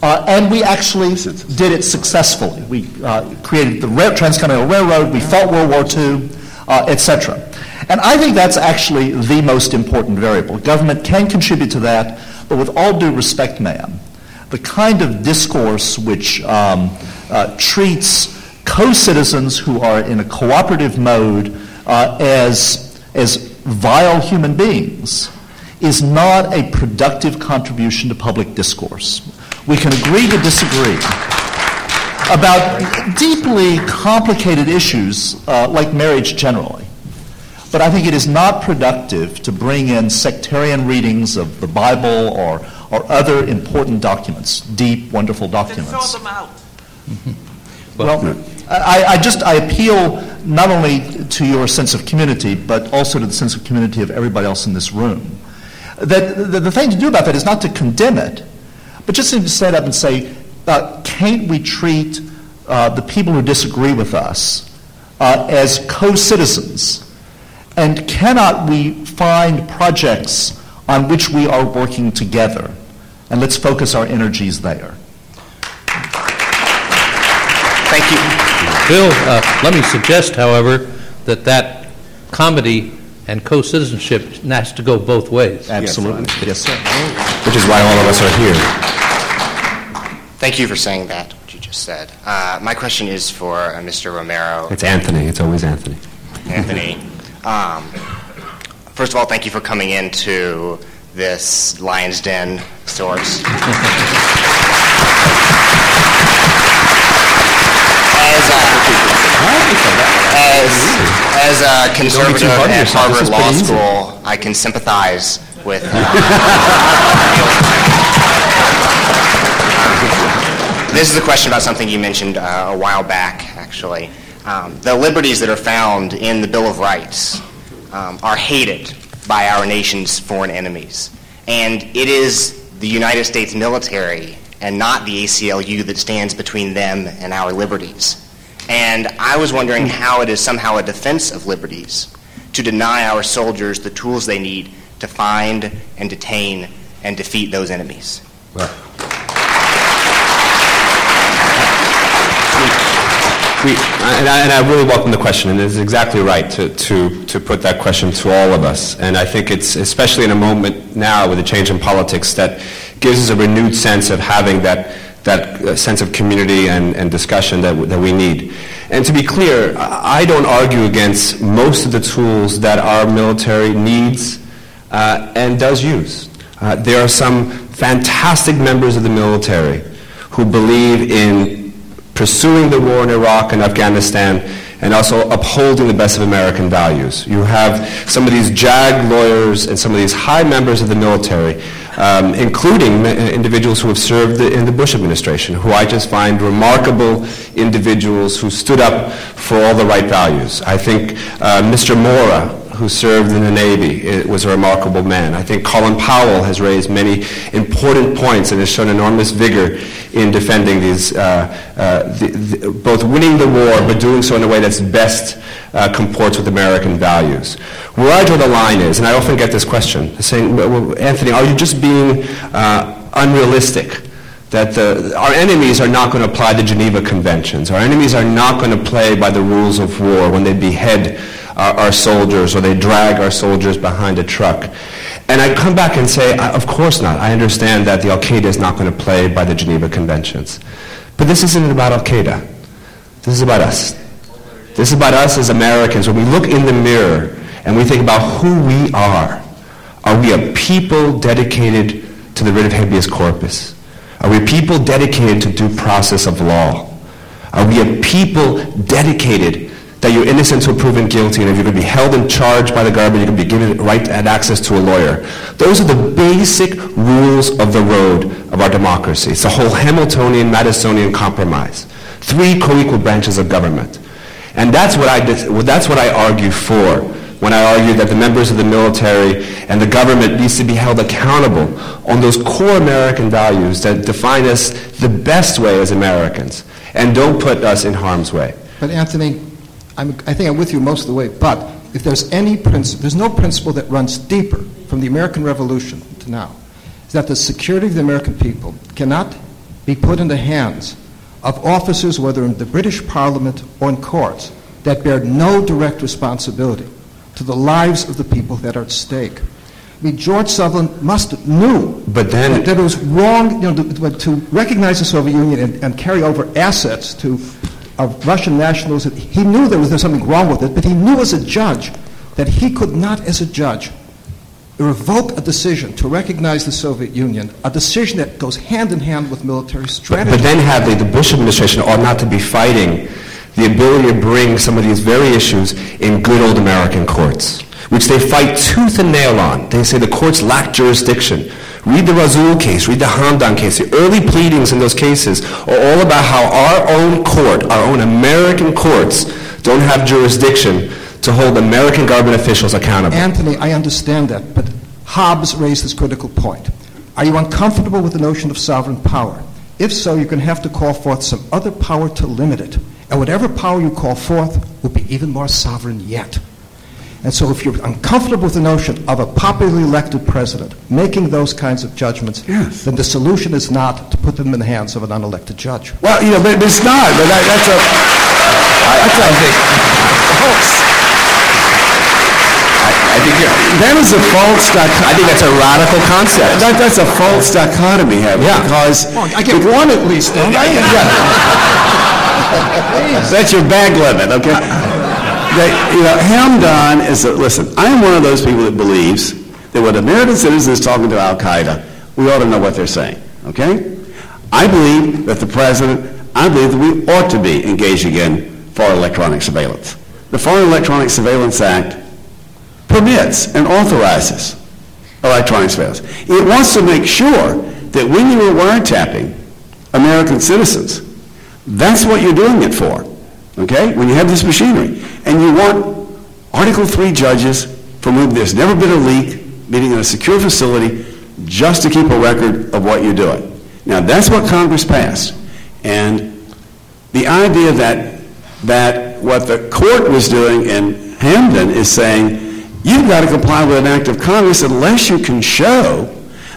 uh, and we actually did it successfully. We uh, created the Transcontinental Railroad, we fought World War II, uh, etc. And I think that's actually the most important variable. Government can contribute to that, but with all due respect, ma'am, the kind of discourse which um, uh, treats co-citizens who are in a cooperative mode uh, as, as vile human beings is not a productive contribution to public discourse. We can agree to disagree about deeply complicated issues uh, like marriage generally. But I think it is not productive to bring in sectarian readings of the Bible or or other important documents, deep, wonderful documents. Then documents. throw them out. [laughs] Well, I, I just I appeal not only to your sense of community, but also to the sense of community of everybody else in this room. That the, the thing to do about that is not to condemn it, but just to stand up and say, uh, can't we treat uh, the people who disagree with us uh, as co-citizens, and cannot we find projects on which we are working together, and let's focus our energies there. Thank you. Bill, uh, let me suggest, however, that that comedy and co-citizenship has to go both ways. Absolutely. Yes, sir. Which is why all of us are here. Thank you for saying that, what you just said. Uh, my question is for uh, Mr. Romero. It's Anthony. It's always Anthony. Anthony. Um, first of all, thank you for coming into this Lion's Den source. as, a, as, as a conservative at Harvard Law. School, I can sympathize with. Uh, [laughs] this is a question about something you mentioned uh, a while back, actually. Um, the liberties that are found in the Bill of Rights um, are hated by our nation's foreign enemies. And it is the United States military and not the ACLU that stands between them and our liberties. And I was wondering how it is somehow a defense of liberties to deny our soldiers the tools they need to find and detain and defeat those enemies. We, and, I, and I really welcome the question, and it's exactly right to, to, to put that question to all of us. And I think it's especially in a moment now with the change in politics that gives us a renewed sense of having that, that uh, sense of community and, and discussion that, that we need. And to be clear, I I don't argue against most of the tools that our military needs uh, and does use. Uh, there are some fantastic members of the military who believe in pursuing the war in Iraq and Afghanistan and also upholding the best of American values. You have some of these JAG lawyers and some of these high members of the military, um, including ma- individuals who have served in the Bush administration, who I just find remarkable individuals who stood up for all the right values. I think uh, Mr. Mora, who served in the Navy, it was a remarkable man. I think Colin Powell has raised many important points and has shown enormous vigor in defending these, uh, uh, the, the, both winning the war, but doing so in a way that's best uh, comports with American values. Where I draw the line is, and I often get this question, saying, well, Anthony, are you just being uh, unrealistic? that the, our enemies are not going to apply the Geneva Conventions. Our enemies are not going to play by the rules of war when they behead our, our soldiers or they drag our soldiers behind a truck. And I come back and say, of course not. I understand that the Al-Qaeda is not going to play by the Geneva Conventions. But this isn't about Al-Qaeda. This is about us. This is about us as Americans. When we look in the mirror and we think about who we are, are we a people dedicated to the writ of habeas corpus? Are we people dedicated to due process of law? Are we a people dedicated that you're innocent until proven guilty, and if you're going to be held and charged by the government, you're going to be given right and access to a lawyer? Those are the basic rules of the road of our democracy. It's the whole Hamiltonian, Madisonian compromise. Three co-equal branches of government. And that's what I, that's what I argue for when I argue that the members of the military and the government needs to be held accountable on those core American values that define us the best way as Americans and don't put us in harm's way. But Anthony, I'm, I think I'm with you most of the way. But if there's any principle, there's no principle that runs deeper from the American Revolution to now, is that the security of the American people cannot be put in the hands of officers, whether in the British Parliament or in courts, that bear no direct responsibility to the lives of the people that are at stake. I mean, George Sutherland must knew But then- that, that it was wrong you know, to, to recognize the Soviet Union and, and carry over assets to of Russian nationals. He knew there was something wrong with it, but he knew as a judge that he could not, as a judge, revoke a decision to recognize the Soviet Union, a decision that goes hand in hand with military But, but then Hadley, the Bush administration ought not to be fighting the ability to bring some of these very issues in good old American courts, which they fight tooth and nail on. They say the courts lack jurisdiction. Read the Rasul case, read the Hamdan case. The early pleadings in those cases are all about how our own court, our own American courts, don't have jurisdiction to hold American government officials accountable. Anthony, I understand that, but Hobbes raised this critical point. Are you uncomfortable with the notion of sovereign power? If so, you're going to have to call forth some other power to limit it. And whatever power you call forth will be even more sovereign yet. And so, if you're uncomfortable with the notion of a popularly elected president making those kinds of judgments, Yes. then the solution is not to put them in the hands of an unelected judge. Well, you know, but it's not. But that, that's a. That's a false. I think you're, That is a false dichotomy. I think that's a radical concept. That, that's a false dichotomy, Heather, Yeah. because I get one at least, don't I? [laughs] that's your bag limit, okay? That, you know, Hamdan is a, listen, I am one of those people that believes that when American citizens talking to Al-Qaeda, we ought to know what they're saying, okay? I believe that the president, I believe that we ought to be engaging in foreign electronic surveillance. The Foreign Electronic Surveillance Act permits and authorizes electronic surveillance. It wants to make sure that when you are wiretapping American citizens, that's what you're doing it for, okay? When you have this machinery. And you want Article 3 judges from whom there's never been a leak, meeting in a secure facility, just to keep a record of what you're doing. Now, that's what Congress passed. And the idea that, that what the court was doing in Hamdan is saying, you've got to comply with an act of Congress unless you can show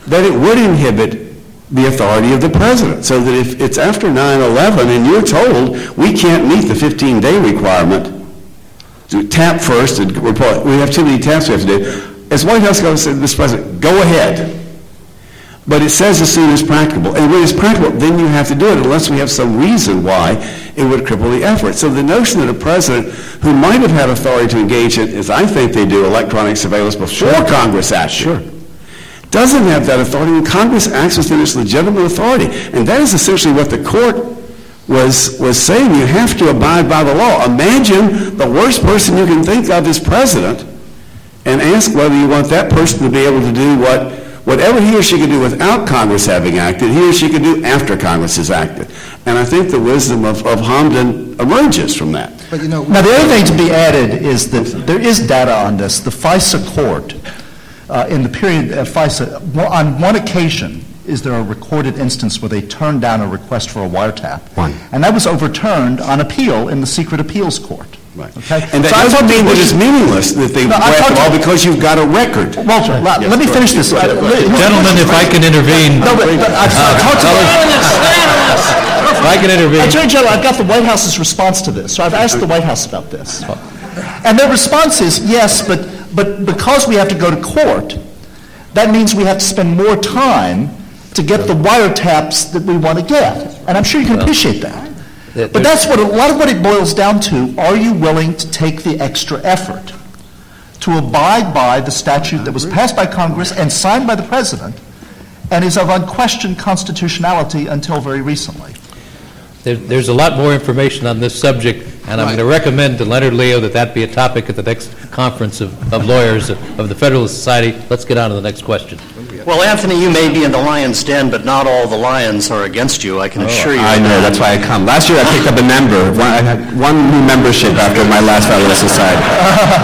that it would inhibit the authority of the president. So that if it's after 9-11 and you're told we can't meet the 15-day requirement to tap first and report, we have too many taps we have to do, as White House goes to this president, go ahead. But it says as soon as practicable. And when it's practicable, then you have to do it unless we have some reason why it would cripple the effort. So the notion that a president who might have had authority to engage in, as I think they do, electronic surveillance before Congress acts, sure. doesn't have that authority, and Congress acts within its legitimate authority. And that is essentially what the court was, was saying. You have to abide by the law. Imagine the worst person you can think of is president, and ask whether you want that person to be able to do what, whatever he or she could do without Congress having acted, he or she could do after Congress has acted. And I think the wisdom of, of Hamdan emerges from that. But you know, Now, the other thing to be added is that there is data on this. The FISA court, uh, in the period of FISA, on one occasion, is there a recorded instance where they turned down a request for a wiretap? One. And that was overturned on appeal in the secret appeals court. Right. Okay? And that So I doesn't talked mean that it's meaningless that they No, I grant all because you've got a record. Walter, let let me finish this. Uh, Gentlemen, if I can intervene. No, but but I I talked to... If I can intervene. Attorney General, I've got the White House's response to this, so I've asked the White House about this. And their response is, yes, but, but because we have to go to court, that means we have to spend more time to get the wiretaps that we want to get. And I'm sure you can appreciate that. But that's what, a lot of what it boils down to, are you willing to take the extra effort to abide by the statute that was passed by Congress and signed by the President and is of unquestioned constitutionality until very recently? There- There's a lot more information on this subject, and I'm going to recommend to Leonard Leo that that be a topic at the next conference of of lawyers of the Federalist Society. Let's get on to the next question. Well, Anthony, you may be in the lion's den, but not all the lions are against you, I can oh, assure you. I know, that's why I come. Last year I picked up a member. One, I had one new membership after my last Federalist Society.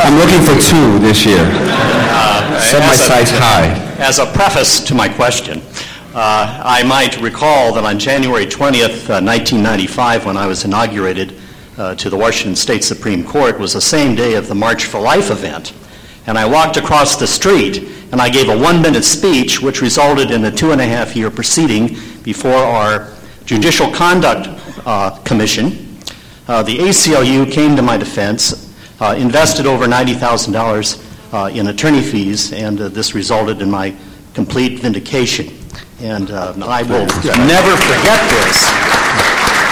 I'm looking for two this year. Uh, Set my as a- sights high. As a preface to my question, uh, I might recall that on January 20th, uh, 1995, when I was inaugurated uh, to the Washington State Supreme Court, was the same day of the March for Life event. And I walked across the street and I gave a one-minute speech, which resulted in a two-and-a-half-year proceeding before our Judicial Conduct uh, Commission. Uh, the ACLU came to my defense, uh, invested over $90,000 uh, in attorney fees, and this resulted in my complete vindication. And uh, I will never forget this.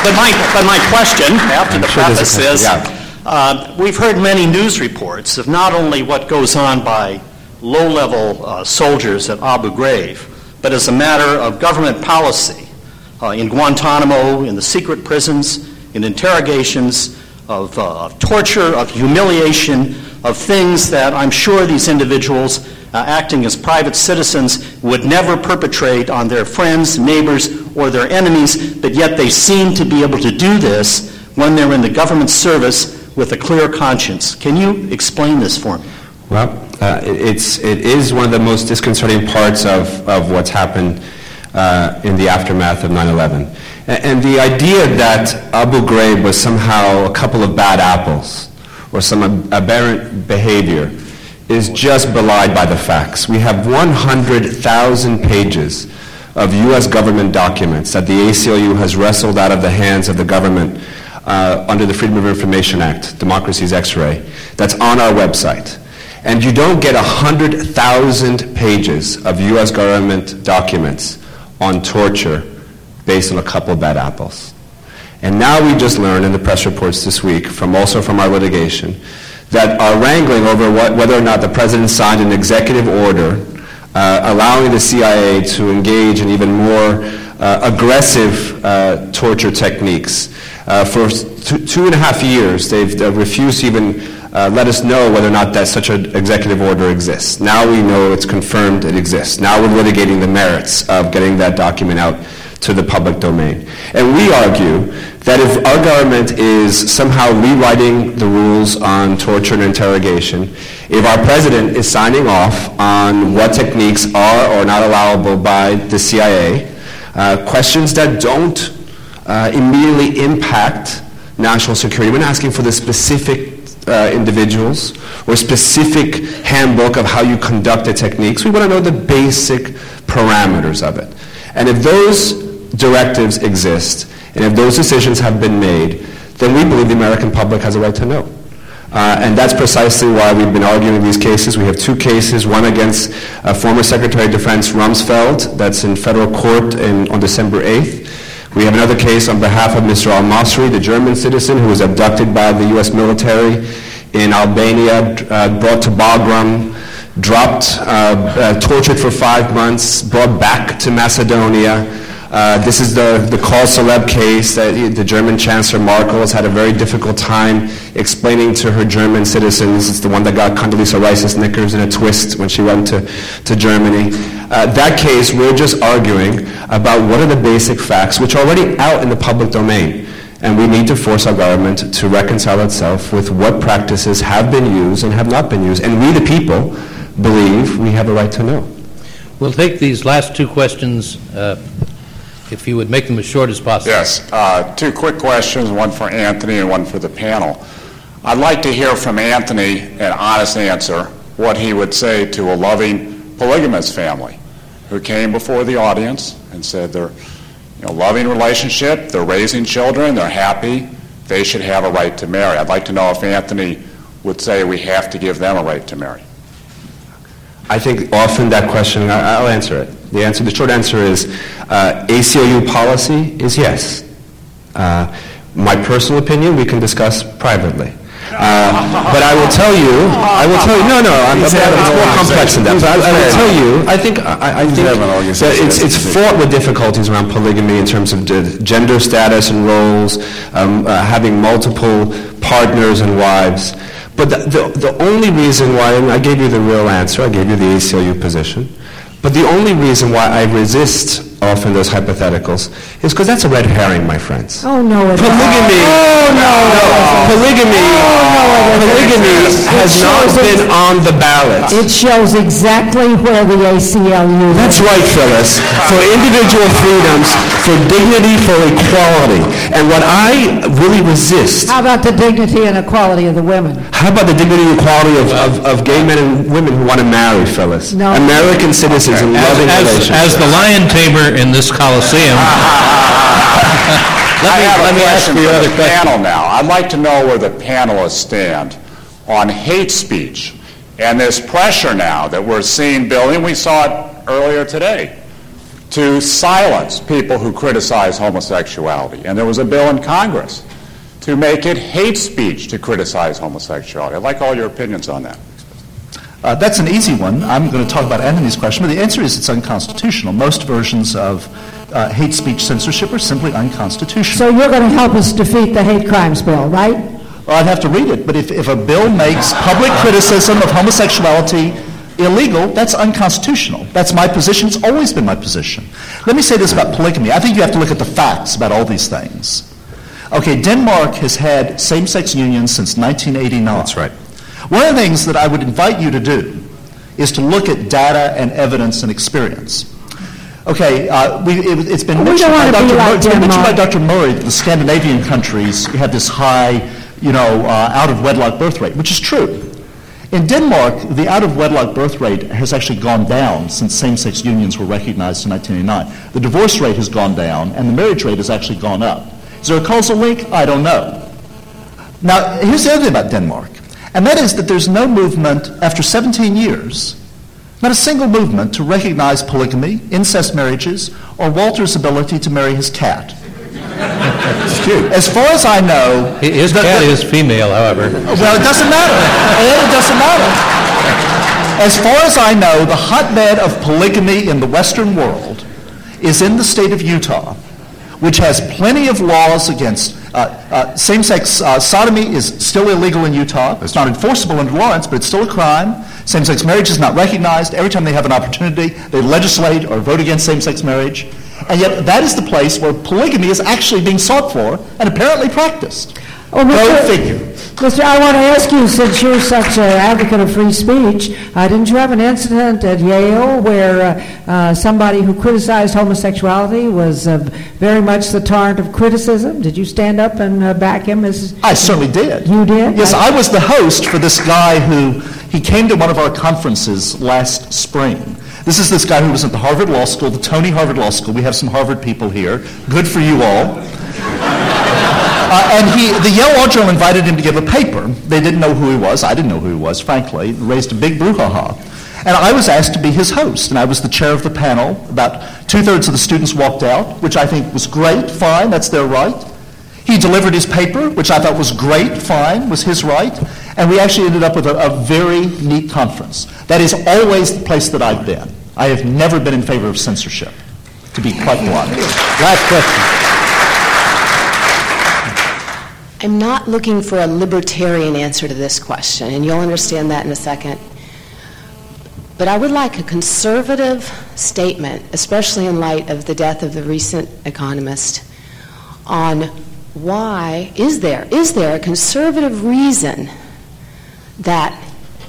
But my, but my question, after the sure preface, is yeah. uh, we've heard many news reports of not only what goes on by low level uh, soldiers at Abu Ghraib, but as a matter of government policy uh, in Guantanamo, in the secret prisons, in interrogations, of, uh, of torture, of humiliation, of things that I'm sure these individuals uh, acting as private citizens, would never perpetrate on their friends, neighbors, or their enemies, but yet they seem to be able to do this when they're in the government service with a clear conscience. Can you explain this for me? Well, uh, it's, it is one of the most disconcerting parts of, of what's happened uh, in the aftermath of 9 11. And, and the idea that Abu Ghraib was somehow a couple of bad apples or some aberrant behavior is just belied by the facts. We have 100,000 pages of U.S. government documents that the ACLU has wrestled out of the hands of the government uh, under the Freedom of Information Act, Democracy's X-ray, that's on our website. And you don't get 100,000 pages of U.S. government documents on torture based on a couple bad apples. And now we just learned in the press reports this week, from also from our litigation, that are wrangling over what, whether or not the president signed an executive order uh, allowing the CIA to engage in even more uh, aggressive uh, torture techniques. Uh, for two, and a half years, they've refused to even uh, let us know whether or not that such an executive order exists. Now we know it's confirmed it exists. Now we're litigating the merits of getting that document out to the public domain. And we argue that if our government is somehow rewriting the rules on torture and interrogation, if our president is signing off on what techniques are or not allowable by the CIA, uh, questions that don't uh, immediately impact national security. We're not asking for the specific uh, individuals or specific handbook of how you conduct the techniques. We want to know the basic parameters of it. And if those directives exist, and if those decisions have been made, then we believe the American public has a right to know. Uh, and that's precisely why we've been arguing these cases. We have two cases, one against uh, former Secretary of Defense Rumsfeld, that's in federal court in, on December 8th. We have another case on behalf of Mr. al-Masri, the German citizen who was abducted by the U.S. military in Albania, uh, brought to Bagram, dropped, uh, uh, tortured for five months, brought back to Macedonia, uh, this is the, the call celeb case that the German Chancellor Merkel has had a very difficult time explaining to her German citizens. It's the one that got Condoleezza Rice's knickers in a twist when she went to, to Germany. Uh, that case, we're just arguing about what are the basic facts, which are already out in the public domain. And we need to force our government to reconcile itself with what practices have been used and have not been used. And we, the people, believe we have a right to know. We'll take these last two questions. Uh, if you would make them as short as possible. Yes. Uh, two quick questions, one for Anthony and one for the panel. I'd like to hear from Anthony an honest answer what he would say to a loving polygamous family who came before the audience and said they're you know, loving relationship, they're raising children, they're happy, they should have a right to marry. I'd like to know if Anthony would say we have to give them a right to marry. I think often that question, I'll answer it. The answer, the short answer is uh, ACLU policy is yes. Uh, my personal opinion we can discuss privately. Uh, but I will tell you, I will tell you, no, no, I'm, it's more complex than that. But I, I, will tell you, I think, I, I think that it's, it's fraught with difficulties around polygamy in terms of gender status and roles, um, uh, having multiple partners and wives. But the, the, the only reason why, I gave you the real answer, I gave you the ACLU position, but the only reason why I resist often those hypotheticals is because that's a red herring, my friends. Oh, no, it Polygamy. Oh, no. no. Polygamy. Oh, no, polygamy has not been on the ballot. It shows exactly where the ACLU That's right, Phyllis. For individual freedoms, for dignity, for equality. And what I really resist. How about the dignity and equality of the women? How about the dignity and equality of, of, of gay men and women who want to marry, Phyllis? No. American citizens okay. and loving as, relationships. As the lion tamer in this Coliseum. [laughs] let me, let me ask you other the panel now. I'd like to know where the panelists stand on hate speech and this pressure now that we're seeing building. We saw it earlier today to silence people who criticize homosexuality. And there was a bill in Congress to make it hate speech to criticize homosexuality. I'd like all your opinions on that. Uh, that's an easy one. I'm going to talk about Anthony's question, but the answer is it's unconstitutional. Most versions of uh, hate speech censorship are simply unconstitutional. So you're going to help us defeat the hate crimes bill, right? Well, I'd have to read it, but if, if a bill makes public criticism of homosexuality illegal, that's unconstitutional. That's my position. It's always been my position. Let me say this about polygamy. I think you have to look at the facts about all these things. Okay, Denmark has had same sex unions since 1989. That's right. One of the things that I would invite you to do is to look at data and evidence and experience. Okay, uh, we, it, has been mentioned by Dr. like Murray, it's been mentioned by Dr. Murray that the Scandinavian countries have this high, you know, uh, out of wedlock birth rate, which is true. In Denmark, the out of wedlock birth rate has actually gone down since same sex unions were recognized in 1989. The divorce rate has gone down, and the marriage rate has actually gone up. Is there a causal link? I don't know. Now, here's the other thing about Denmark, and that is that there's no movement after 17 years, not a single movement to recognize polygamy, incest marriages, or Walter's ability to marry his cat. As far as I know, His the- cat the- is female, however. well, it doesn't matter. It doesn't matter. As far as I know, the hotbed of polygamy in the Western world is in the state of Utah, which has plenty of laws against uh, uh, same-sex uh, sodomy is still illegal in Utah. It's not enforceable under Lawrence, but it's still a crime. Same-sex marriage is not recognized. Every time they have an opportunity, they legislate or vote against same-sex marriage. And yet that is the place where polygamy is actually being sought for and apparently practiced. Oh, Go Mr. figure. Mr. I want to ask you, since you're such an advocate of free speech, uh, didn't you have an incident at Yale where uh, uh, somebody who criticized homosexuality was uh, very much the torrent of criticism? Did you stand up and uh, back him as... I certainly did. You did? Yes, I was the host for this guy who he came to one of our conferences last spring. This is this guy who was at the Harvard Law School, the Tony Harvard Law School. We have some Harvard people here. Good for you all. Uh, and he, the Yale Law Journal invited him to give a paper. They didn't know who he was. I didn't know who he was, frankly. It raised a big brouhaha. And I was asked to be his host, and I was the chair of the panel. About two-thirds of the students walked out, which I think was great, fine, that's their right. He delivered his paper, which I thought was great, fine, was his right. And we actually ended up with a, a very neat conference. That is always the place that I've been. I have never been in favor of censorship, to be quite blunt. Last question. I'm not looking for a libertarian answer to this question, and you'll understand that in a second. But I would like a conservative statement, especially in light of the death of the recent economist, on why is there is there a conservative reason that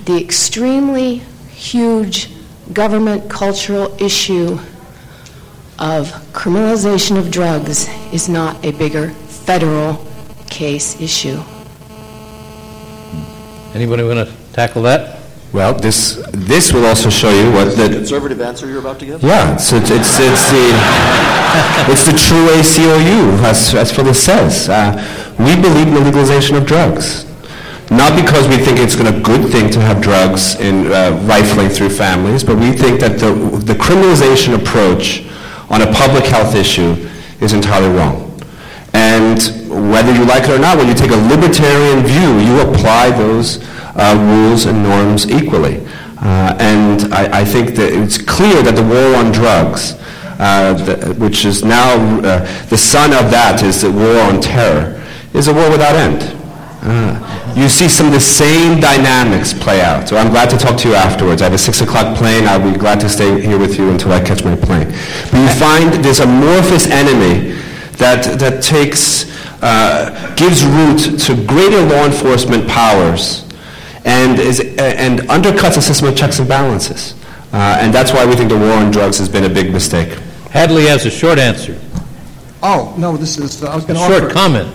the extremely huge government cultural issue of criminalization of drugs is not a bigger federal case issue. Anybody want to tackle that? Well, this this will also show you what the Conservative answer you're about to give? yeah. So it's it's, it's the [laughs] it's the true ACLU, as as Phyllis says. Uh, we believe in the legalization of drugs, not because we think it's going a good thing to have drugs in uh, rifling through families, but we think that the the criminalization approach on a public health issue is entirely wrong. And whether you like it or not, when you take a libertarian view, you apply those uh, rules and norms equally. Uh, and I, I think that it's clear that the war on drugs, uh, the, which is now uh, the son of that is the war on terror, is a war without end. Uh, you see some of the same dynamics play out. So I'm glad to talk to you afterwards. I have a 6 o'clock plane. I'll be glad to stay here with you until I catch my plane. But you find this amorphous enemy that, that takes, uh, gives root to greater law enforcement powers and, is, and undercuts a system of checks and balances. Uh, and that's why we think the war on drugs has been a big mistake. Hadley has a short answer. Oh, no, this is, I was A going to offer... short comment.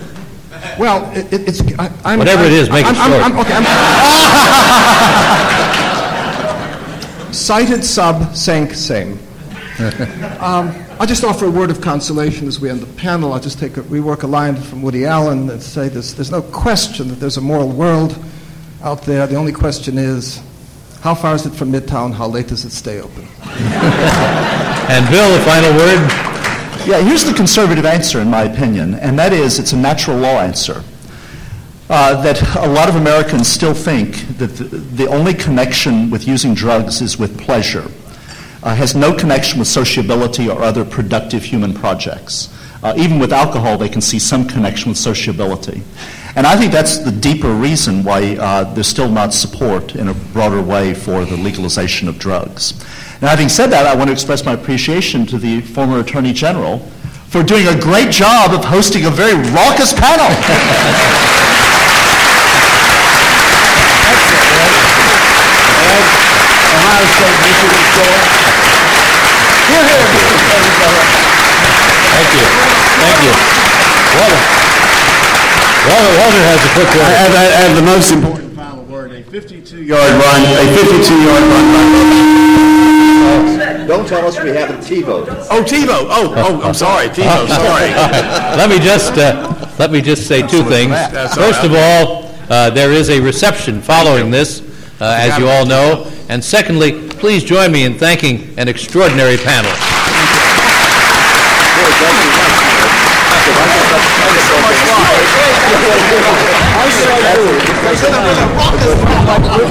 Well, it, it- it's, I, I'm... Whatever it I'm- is, make it I'm- I'm- short. I'm- okay, I'm... [laughs] Cited sub, sank same. [laughs] Um, I'll just offer a word of consolation as we end the panel. I'll just take a, we work a line from Woody Allen and say this, there's no question that there's a moral world out there. The only question is, how far is it from Midtown? How late does it stay open? [laughs] And Bill, a final word? Yeah, here's the conservative answer, in my opinion, and that is it's a natural law answer. Uh, that a lot of Americans still think that the, the only connection with using drugs is with pleasure, uh, has no connection with sociability or other productive human projects. Uh, even with alcohol, they can see some connection with sociability. And I think that's the deeper reason why uh, there's still not support in a broader way for the legalization of drugs. Now, having said that, I want to express my appreciation to the former Attorney General for doing a great job of hosting a very raucous panel. [laughs] Ohio State Michigan Score. Here, here, Thank you. Thank you. Walter. Walter, Walter has a quick word. I have, I have the most important final word, a 52-yard run, a 52-yard run by Don't tell us we haven't T-voted. Oh, TiVo. Oh, oh, I'm sorry, TiVo, [laughs] sorry. let me just uh, let me just say two things. First of all, uh, there is a reception following this, uh, as you all know. And secondly, please join me in thanking an extraordinary panel. [laughs] I said, I said, I said,